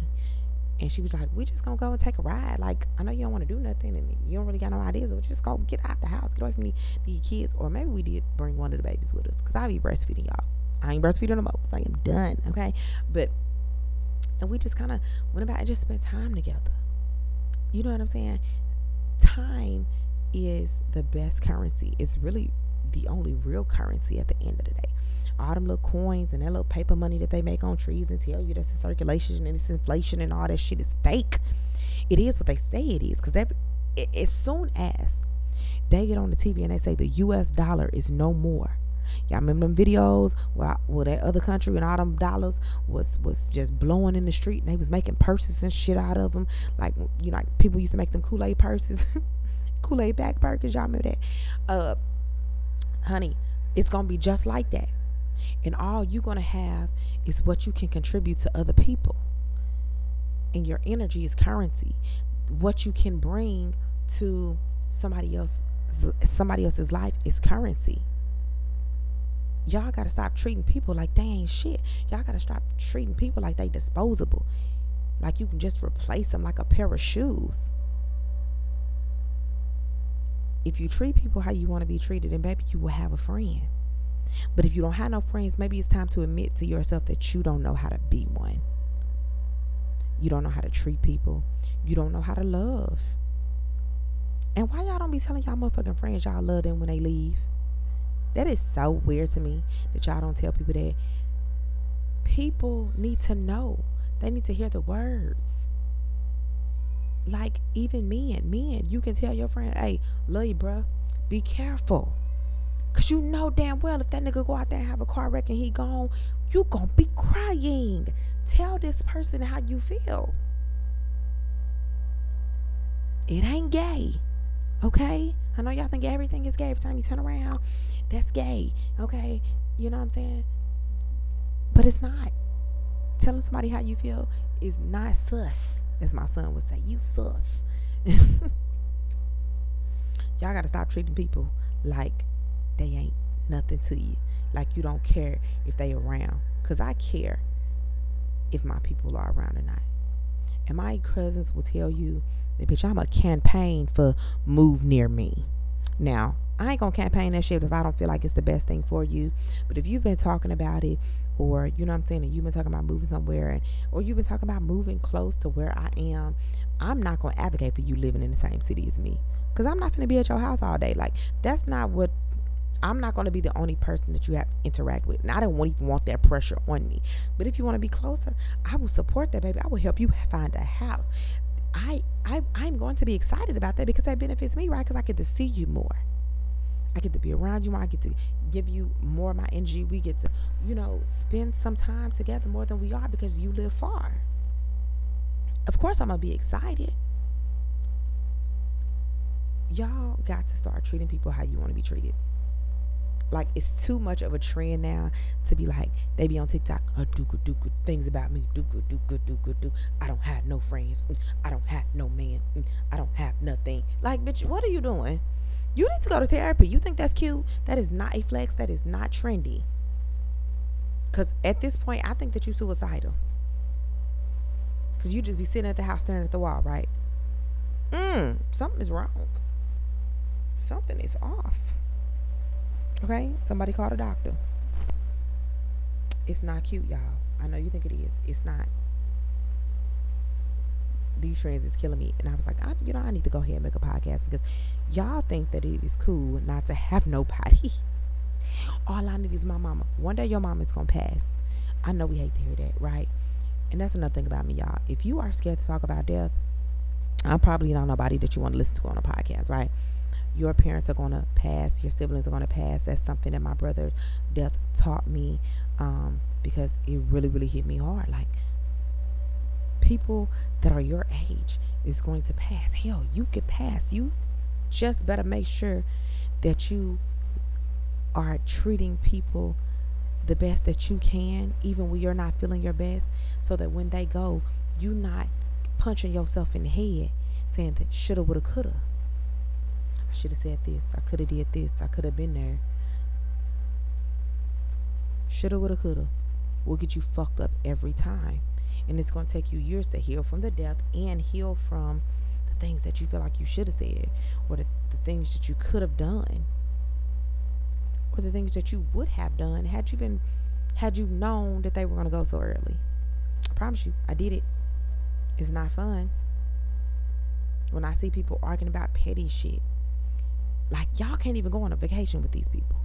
And she was like, We just gonna go and take a ride. Like, I know you don't want to do nothing and you don't really got no ideas. But just go get out the house, get away from the, the kids. Or maybe we did bring one of the babies with us. Because I be breastfeeding y'all. I ain't breastfeeding no more. Like, I am done. Okay. But, and we just kind of went about and just spent time together. You know what I'm saying? Time is the best currency. It's really the only real currency at the end of the day. All them little coins and that little paper money that they make on trees and tell you that's in circulation and it's inflation and all that shit is fake. It is what they say it is. Because as soon as they get on the TV and they say the US dollar is no more, Y'all remember them videos where, where that other country and all them dollars was was just blowing in the street and they was making purses and shit out of them. Like you know, like people used to make them Kool Aid purses, Kool Aid backpackers. Y'all remember that? Uh, honey, it's gonna be just like that. And all you're going to have is what you can contribute to other people. And your energy is currency. What you can bring to somebody else somebody else's life is currency. Y'all gotta stop treating people like they ain't shit. Y'all gotta stop treating people like they disposable. Like you can just replace them like a pair of shoes. If you treat people how you want to be treated, then maybe you will have a friend. But if you don't have no friends, maybe it's time to admit to yourself that you don't know how to be one. You don't know how to treat people. You don't know how to love. And why y'all don't be telling y'all motherfucking friends y'all love them when they leave? That is so weird to me that y'all don't tell people that. People need to know. They need to hear the words. Like even men, men, you can tell your friend, hey, love you, bruh. Be careful. Cause you know damn well if that nigga go out there and have a car wreck and he gone, you gonna be crying. Tell this person how you feel. It ain't gay. Okay? I know y'all think everything is gay every time you turn around. That's gay. Okay? You know what I'm saying? But it's not. Telling somebody how you feel is not sus, as my son would say. You sus. y'all gotta stop treating people like they ain't nothing to you. Like you don't care if they around. Cause I care if my people are around or not. And my cousins will tell you that bitch, I'm a campaign for move near me. Now, I ain't gonna campaign that shit if I don't feel like it's the best thing for you. But if you've been talking about it, or you know what I'm saying, and you've been talking about moving somewhere, and or you've been talking about moving close to where I am, I'm not gonna advocate for you living in the same city as me, cause I'm not gonna be at your house all day. Like that's not what I'm not going to be the only person that you have interact with. And I don't even want that pressure on me. But if you want to be closer, I will support that, baby. I will help you find a house. I, I, I'm going to be excited about that because that benefits me, right? Because I get to see you more. I get to be around you more. I get to give you more of my energy. We get to, you know, spend some time together more than we are because you live far. Of course, I'm going to be excited. Y'all got to start treating people how you want to be treated like it's too much of a trend now to be like they be on TikTok oh, do good do good things about me. Do good do good do good do. I don't have no friends. Mm, I don't have no man. Mm, I don't have nothing. Like bitch what are you doing? You need to go to therapy. You think that's cute? That is not a flex. That is not trendy. Because at this point I think that you're suicidal. Because you just be sitting at the house staring at the wall right? Mm something is wrong. Something is off Okay? Somebody called a doctor. It's not cute, y'all. I know you think it is. It's not. These trends is killing me. And I was like, I, you know, I need to go ahead and make a podcast because y'all think that it is cool not to have nobody. All I need is my mama. One day your mama is going to pass. I know we hate to hear that, right? And that's another thing about me, y'all. If you are scared to talk about death, I'm probably not nobody that you want to listen to on a podcast, right? Your parents are going to pass, your siblings are going to pass. That's something that my brother's death taught me um, because it really, really hit me hard. Like, people that are your age is going to pass. Hell, you could pass. You just better make sure that you are treating people the best that you can, even when you're not feeling your best, so that when they go, you're not punching yourself in the head saying that shoulda, woulda, coulda. I should have said this. I could have did this. I could have been there. Shoulda, woulda, coulda. Will get you fucked up every time. And it's going to take you years to heal from the death and heal from the things that you feel like you should have said or the, the things that you could have done or the things that you would have done had you been had you known that they were going to go so early. I promise you, I did it. It's not fun. When I see people arguing about petty shit, like y'all can't even go on a vacation with these people.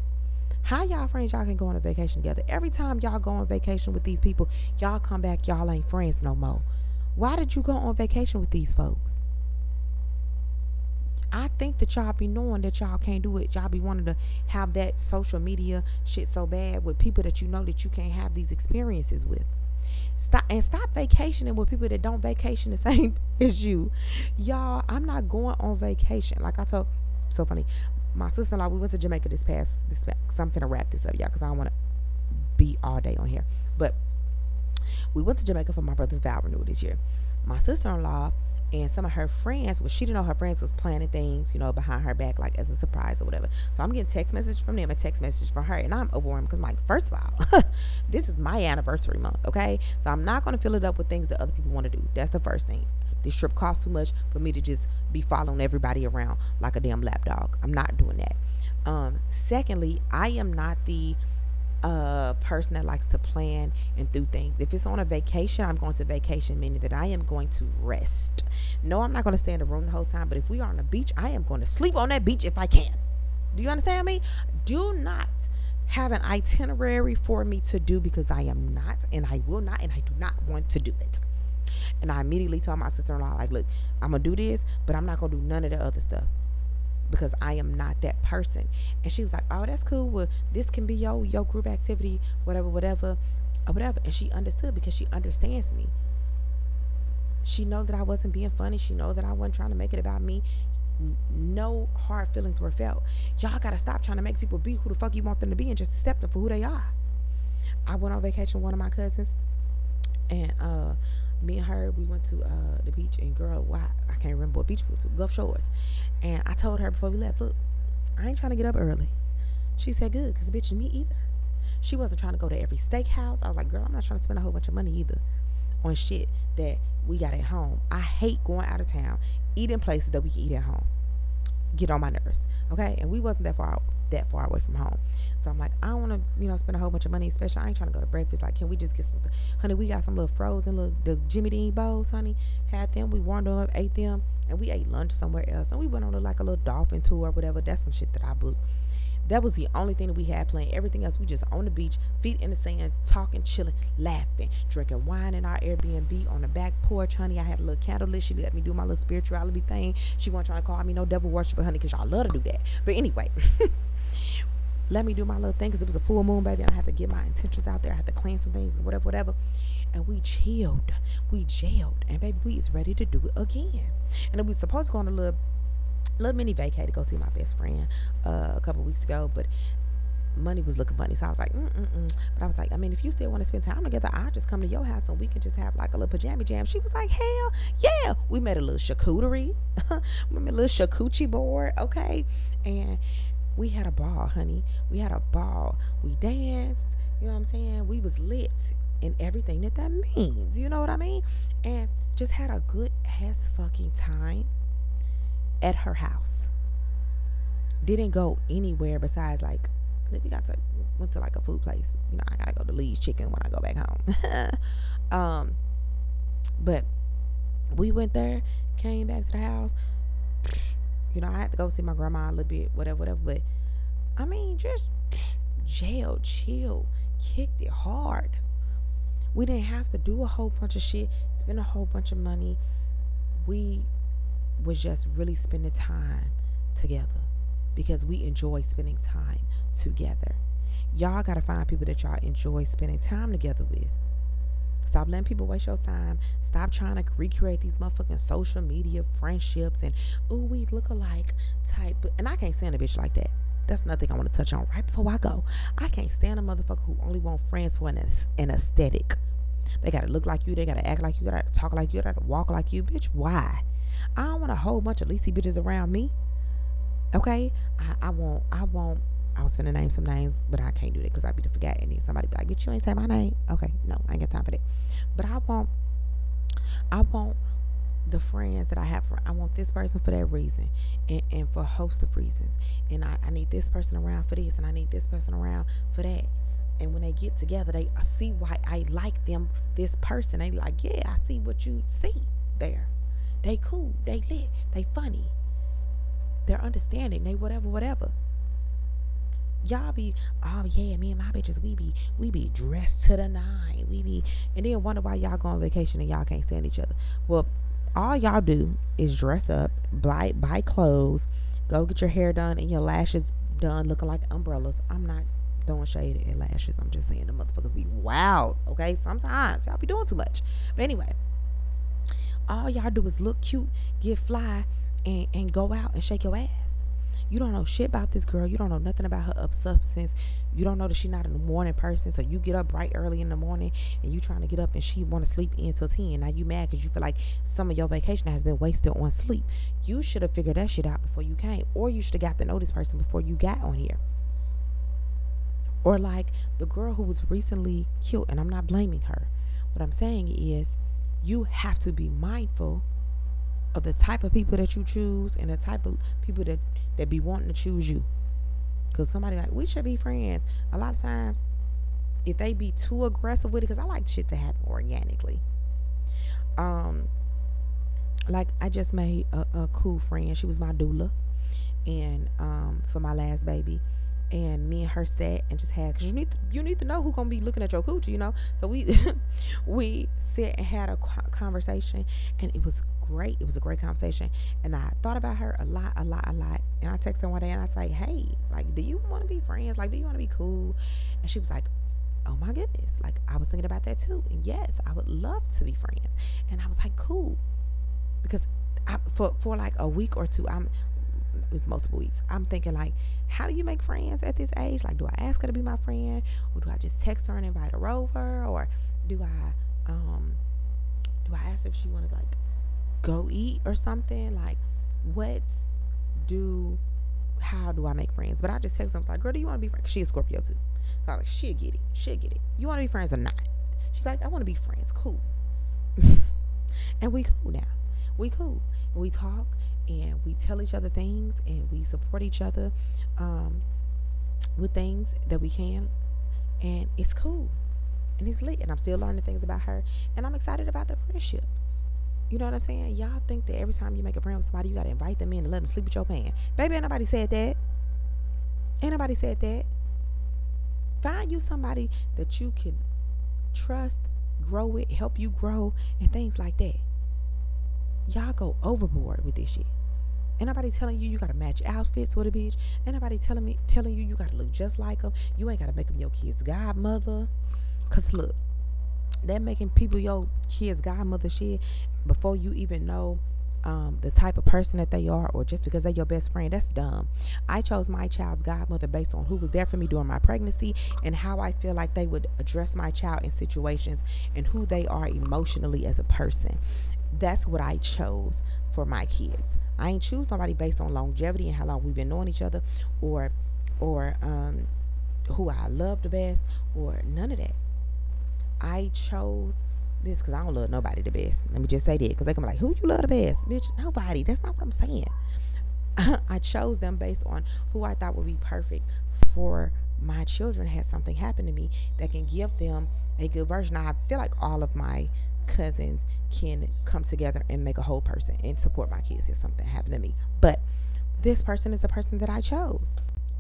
How y'all friends y'all can go on a vacation together? Every time y'all go on vacation with these people, y'all come back, y'all ain't friends no more. Why did you go on vacation with these folks? I think that y'all be knowing that y'all can't do it. Y'all be wanting to have that social media shit so bad with people that you know that you can't have these experiences with. Stop and stop vacationing with people that don't vacation the same as you. Y'all, I'm not going on vacation. Like I told so funny. My sister in law, we went to Jamaica this past this. Past, cause I'm finna wrap this up, y'all, cause I don't want to be all day on here. But we went to Jamaica for my brother's vow renewal this year. My sister in law and some of her friends, well, she didn't know her friends was planning things, you know, behind her back, like as a surprise or whatever. So I'm getting text messages from them a text message from her, and I'm overwhelmed because, like, first of all, this is my anniversary month, okay? So I'm not gonna fill it up with things that other people want to do. That's the first thing. This trip costs too much for me to just be following everybody around like a damn lapdog. I'm not doing that. Um, secondly, I am not the uh person that likes to plan and do things. If it's on a vacation, I'm going to vacation, meaning that I am going to rest. No, I'm not going to stay in the room the whole time, but if we are on a beach, I am going to sleep on that beach if I can. Do you understand me? Do not have an itinerary for me to do because I am not and I will not and I do not want to do it. And I immediately told my sister in law, like, look, I'm gonna do this, but I'm not gonna do none of the other stuff because I am not that person. And she was like, Oh, that's cool. Well, this can be your your group activity, whatever, whatever, or whatever. And she understood because she understands me. She knows that I wasn't being funny. She knows that I wasn't trying to make it about me. No hard feelings were felt. Y'all gotta stop trying to make people be who the fuck you want them to be and just accept them for who they are. I went on vacation with one of my cousins, and uh, me and her, we went to uh, the beach, and girl, why I can't remember what beach we went to, Gulf Shores. And I told her before we left, look, I ain't trying to get up early. She said, good, because bitch, me either. She wasn't trying to go to every steakhouse. I was like, girl, I'm not trying to spend a whole bunch of money either on shit that we got at home. I hate going out of town, eating places that we can eat at home. Get on my nerves, okay? And we wasn't that far that far away from home. So I'm like, I don't want to, you know, spend a whole bunch of money. Especially, I ain't trying to go to breakfast. Like, can we just get some, honey? We got some little frozen little the Jimmy Dean bowls, honey. Had them. We warmed them up, ate them, and we ate lunch somewhere else. And we went on a, like a little dolphin tour or whatever. That's some shit that I booked. That was the only thing that we had planned. Everything else, we just on the beach, feet in the sand, talking, chilling, laughing, drinking wine in our Airbnb on the back porch, honey. I had a little candle lit. She let me do my little spirituality thing. She wasn't trying to call me no devil worshiper, honey, because y'all love to do that. But anyway. let me do my little thing because it was a full moon, baby. I had to get my intentions out there. I had to clean some things, whatever, whatever. And we chilled, we jailed, and baby, we is ready to do it again. And we was supposed to go on a little, little mini vacay to go see my best friend uh, a couple weeks ago, but money was looking funny. So I was like, mm mm mm. But I was like, I mean, if you still want to spend time together, I'll just come to your house and we can just have like a little pajama jam. She was like, hell yeah. We made a little charcuterie, we a little charcuterie board, okay? And we had a ball, honey. We had a ball. We danced. You know what I'm saying? We was lit in everything that that means. You know what I mean? And just had a good ass fucking time at her house. Didn't go anywhere besides like we got to went to like a food place. You know, I gotta go to Lee's Chicken when I go back home. um, but we went there, came back to the house. You know, I had to go see my grandma a little bit, whatever, whatever. But I mean, just jail, chill, kicked it hard. We didn't have to do a whole bunch of shit, spend a whole bunch of money. We was just really spending time together because we enjoy spending time together. Y'all gotta find people that y'all enjoy spending time together with. Stop letting people waste your time. Stop trying to recreate these motherfucking social media friendships and ooh we look alike type. And I can't stand a bitch like that. That's nothing I want to touch on right before I go. I can't stand a motherfucker who only want friends for an, an aesthetic. They gotta look like you. They gotta act like you. Gotta talk like you. Gotta walk like you. Bitch, why? I don't want a whole bunch of leasy bitches around me. Okay, I, I want. I want I was finna name some names, but I can't do that because I'd be the forgetting. And then somebody be like, "Bitch, you ain't say my name." Okay, no, I ain't got time for that. But I want, I want the friends that I have. For, I want this person for that reason, and, and for a host of reasons. And I, I need this person around for this, and I need this person around for that. And when they get together, they see why I like them. This person, they like, yeah, I see what you see there. They cool, they lit, they funny, they're understanding, they whatever, whatever y'all be oh yeah me and my bitches we be we be dressed to the nine. We be and then wonder why y'all go on vacation and y'all can't stand each other. Well all y'all do is dress up buy buy clothes go get your hair done and your lashes done looking like umbrellas. I'm not throwing shade at lashes. I'm just saying the motherfuckers be wild okay? Sometimes y'all be doing too much. But anyway all y'all do is look cute get fly and, and go out and shake your ass You don't know shit about this girl. You don't know nothing about her up substance. You don't know that she's not a morning person. So you get up bright early in the morning and you trying to get up and she want to sleep until 10. Now you mad because you feel like some of your vacation has been wasted on sleep. You should have figured that shit out before you came. Or you should have got to know this person before you got on here. Or like the girl who was recently killed, and I'm not blaming her. What I'm saying is you have to be mindful of the type of people that you choose and the type of people that that be wanting to choose you. Cause somebody like we should be friends. A lot of times, if they be too aggressive with it, cause I like shit to happen organically. Um, like I just made a, a cool friend. She was my doula, and um, for my last baby, and me and her sat and just had because you need to, you need to know who's gonna be looking at your coochie, you know. So we we sat and had a conversation, and it was great. It was a great conversation, and I thought about her a lot, a lot, a lot. And I texted her one day, and I like, "Hey, like, do you want to be friends? Like, do you want to be cool?" And she was like, "Oh my goodness!" Like, I was thinking about that too. And yes, I would love to be friends. And I was like, "Cool," because I, for for like a week or two, I'm it was multiple weeks. I'm thinking like, how do you make friends at this age? Like, do I ask her to be my friend, or do I just text her and invite her over, or do I um do I ask if she want to like go eat or something? Like, what do how do I make friends? But I just text them like, girl, do you want to be friends? She is Scorpio too. So I was like, she'll get it. She'll get it. You want to be friends or not? She's like, I want to be friends. Cool. and we cool now. We cool. We talk and we tell each other things and we support each other um, with things that we can. And it's cool. And it's lit. And i'm still learning things about her. And i'm excited about the friendship. You know what i'm saying? Y'all think that every time you make a friend with somebody you gotta invite them in and let them sleep with your pan baby ain't nobody said that. Ain't nobody said that. Find you somebody that you can trust grow it help you grow and things like that y'all go overboard with this shit Ain't nobody telling you you gotta match outfits with a bitch. Ain't nobody telling me telling you you gotta look just like them. You ain't gotta make them your kid's godmother. Cause look, that making people your kid's godmother shit before you even know um, the type of person that they are, or just because they're your best friend, that's dumb. I chose my child's godmother based on who was there for me during my pregnancy and how I feel like they would address my child in situations and who they are emotionally as a person. That's what I chose for my kids. I ain't choose nobody based on longevity and how long we've been knowing each other or or um who I love the best or none of that. I chose this because I don't love nobody the best. Let me just say that because they come like, who you love the best? Bitch, nobody. That's not what I'm saying. I chose them based on who I thought would be perfect for my children had something happen to me that can give them a good version. Now, I feel like all of my cousins can come together and make a whole person and support my kids if something happened to me. But this person is the person that I chose.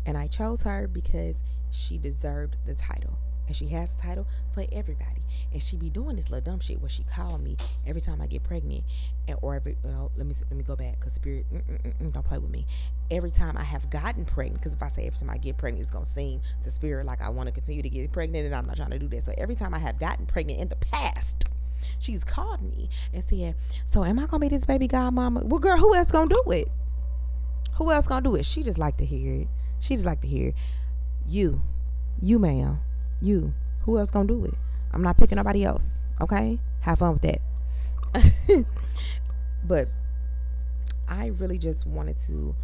And I chose her because she deserved the title. And she has the title for everybody. And she be doing this little dumb shit where she call me every time I get pregnant, and or every well, let me let me go back because spirit mm, mm, mm, don't play with me. Every time I have gotten pregnant, because if I say every time I get pregnant, it's gonna seem to spirit like I want to continue to get pregnant, and I'm not trying to do that. So every time I have gotten pregnant in the past, she's called me and said, "So am I gonna be this baby godmama?" Well, girl, who else gonna do it? Who else gonna do it? She just like to hear it. She just like to hear you, you, ma'am, you. Who else gonna do it? I'm not picking nobody else. Okay, have fun with that. but I really just wanted to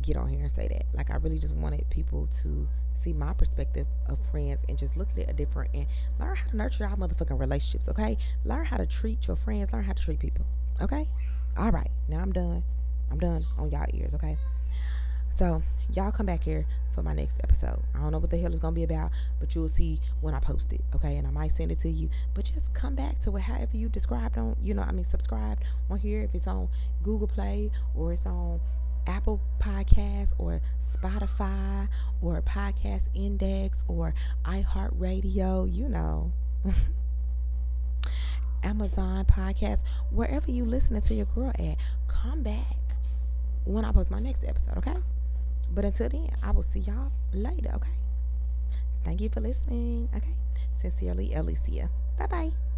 get on here and say that. Like, I really just wanted people to see my perspective of friends and just look at it a different and learn how to nurture our motherfucking relationships, okay? Learn how to treat your friends, learn how to treat people, okay? All right, now I'm done. I'm done on y'all ears, okay? So, y'all come back here for my next episode. I don't know what the hell it's gonna be about, but you'll see when I post it, okay? And I might send it to you, but just come back to it however you described on, you know, I mean, subscribe on here if it's on Google Play or it's on Apple Podcasts or Spotify or Podcast Index or iHeartRadio, you know. Amazon Podcast, wherever you listening to your girl at, come back when I post my next episode, okay? But until then, I will see y'all later, okay? Thank you for listening, okay? Sincerely, Alicia. Bye bye.